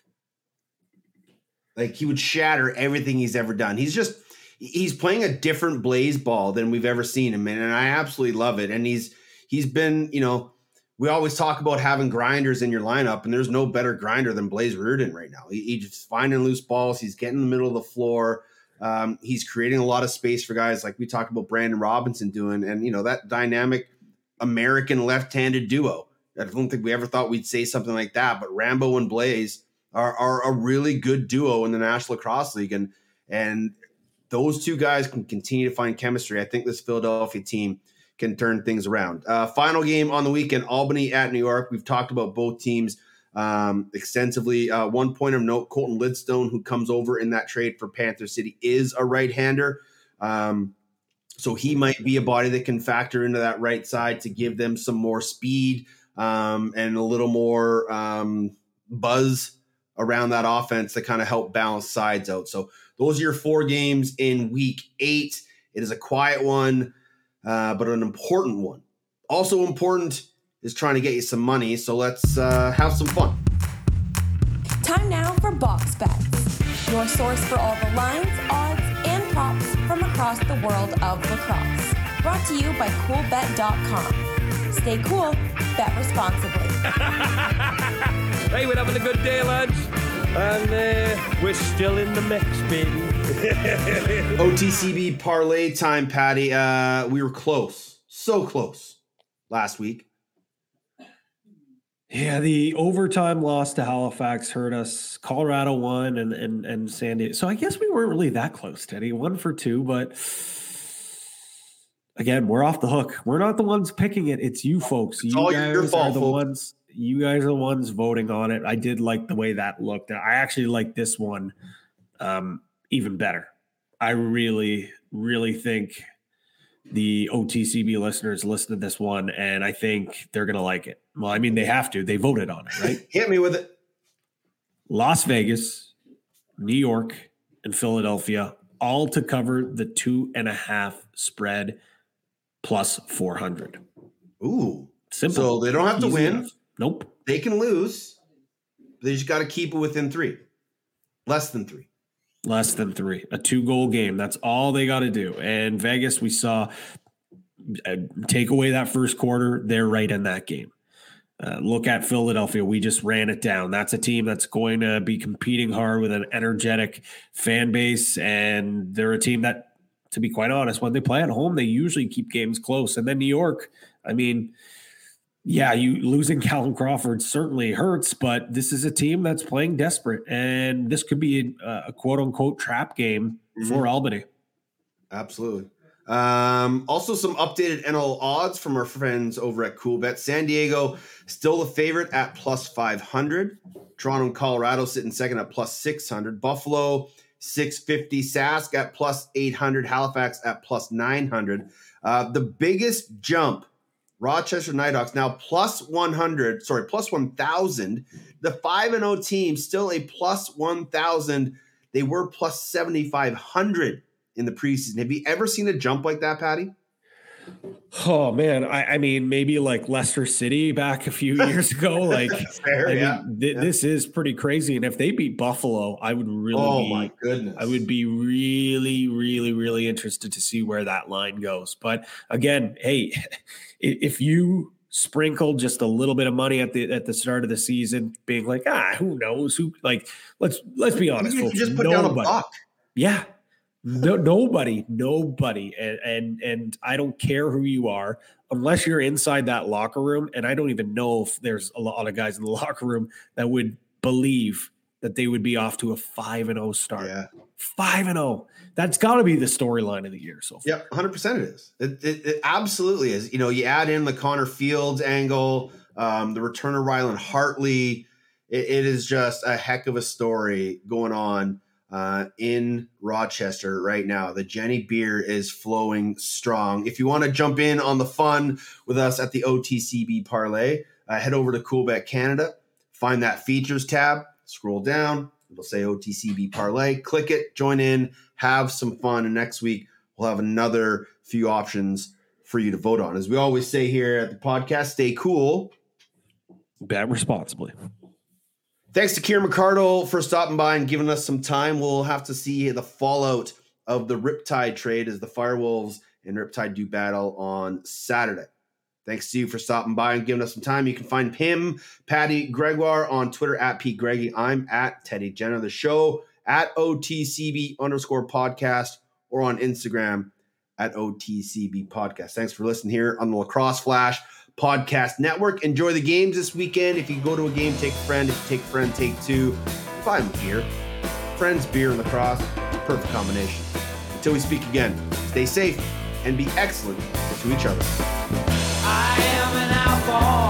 Like he would shatter everything he's ever done. He's just he's playing a different Blaze ball than we've ever seen him in, and I absolutely love it. And he's he's been, you know, we always talk about having grinders in your lineup, and there's no better grinder than Blaze Riorden right now. He, he's finding loose balls. He's getting in the middle of the floor. Um, he's creating a lot of space for guys like we talked about Brandon Robinson doing, and you know that dynamic American left-handed duo. I don't think we ever thought we'd say something like that, but Rambo and Blaze are, are a really good duo in the National Lacrosse League, and and those two guys can continue to find chemistry. I think this Philadelphia team can turn things around. Uh, final game on the weekend: Albany at New York. We've talked about both teams um, extensively. Uh, one point of note Colton Lidstone, who comes over in that trade for Panther City, is a right hander. Um, so he might be a body that can factor into that right side to give them some more speed um, and a little more um, buzz around that offense to kind of help balance sides out. So those are your four games in week eight. It is a quiet one. uh, but an important one. Also important is trying to get you some money. So let's uh, have some fun. Time now for Box Bets, your source for all the lines, odds, and props from across the world of lacrosse. Brought to you by CoolBet.com. Stay cool, bet responsibly. hey, we're having a good day, lads. And uh, we're still in the mix, baby. OTCB parlay time, Patty. Uh, we were close, so close last week. Yeah, the overtime loss to Halifax hurt us. Colorado won, and and and San Diego. So I guess we weren't really that close, Teddy. One for two, but again, we're off the hook. We're not the ones picking it. It's you folks. It's you all guys your fault, are the folks. ones. You guys are the ones voting on it. I did like the way that looked. I actually like this one um, even better. I really, really think the OTCB listeners listen to this one, and I think they're gonna like it. Well, I mean, they have to. They voted on it, right? Hit me with it. Las Vegas, New York, and Philadelphia, all to cover the two and a half spread plus 400. Ooh. Simple. So they don't have to win. enough. Nope. They can lose. They just got to keep it within three, less than three. Less than three. A two goal game. That's all they got to do. And Vegas, we saw uh, take away that first quarter. They're right in that game. Uh, look at Philadelphia. We just ran it down. That's a team that's going to be competing hard with an energetic fan base. And they're a team that, to be quite honest, when they play at home, they usually keep games close. And then New York, I mean, yeah, you losing Callum Crawford certainly hurts, but this is a team that's playing desperate, and this could be a, a quote unquote trap game for Albany. Absolutely. Um, also, some updated NL odds from our friends over at Coolbet. San Diego still the favorite at plus 500. Toronto and Colorado sitting second at plus 600. Buffalo 650. Sask at plus 800. Halifax at plus 900. Uh, the biggest jump, Rochester Nighthawks now plus 100, sorry, plus 1,000. The 5 and 0 team still a plus 1,000. They were plus 7,500 in the preseason. Have you ever seen a jump like that, Patty? Oh man, I, I mean, maybe like Leicester City back a few years ago. Like, Fair, I mean, yeah. th- Yeah. this is pretty crazy. And if they beat Buffalo, I would really, Oh be, my goodness. I would be really, really, really interested to see where that line goes. But again, hey, if you sprinkle just a little bit of money at the at the start of the season, being like, ah, who knows? Who like let's let's be honest, You folks. just put down a buck. Yeah. No, nobody, nobody, and, and and I don't care who you are, unless you're inside that locker room. And I don't even know if there's a lot of guys in the locker room that would believe that they would be off to a five and zero start. Five and zero. That's got to be the storyline of the year so far. Yep, 100% it is. It, it, it absolutely is. You know, you add in the Connor Fields angle, um, the return of Rylan Hartley. It, it is just a heck of a story going on uh, in Rochester right now. The Genny beer is flowing strong. If you want to jump in on the fun with us at the OTCB parlay, uh, head over to Coolbet Canada, find that features tab, scroll down, it'll say OTCB parlay, click it, join in, have some fun. And next week, we'll have another few options for you to vote on. As we always say here at the podcast, stay cool. Bet responsibly. Thanks to Kieran McArdle for stopping by and giving us some time. We'll have to see the fallout of the Riptide trade as the Firewolves and Riptide do battle on Saturday. Thanks to you for stopping by and giving us some time. You can find him, Patty Gregoire, on Twitter at Pete Greggy. I'm at Teddy Jenner. The show at OTCB underscore podcast or on Instagram at OTCB podcast. Thanks for listening here on the Lacrosse Flash Podcast Network. Enjoy the games this weekend. If you go to a game, take a friend. If you take a friend, take two. Buy them beer. Friends, beer, and lacrosse. Perfect combination. Until we speak again, stay safe and be excellent to each other. I am an outlaw.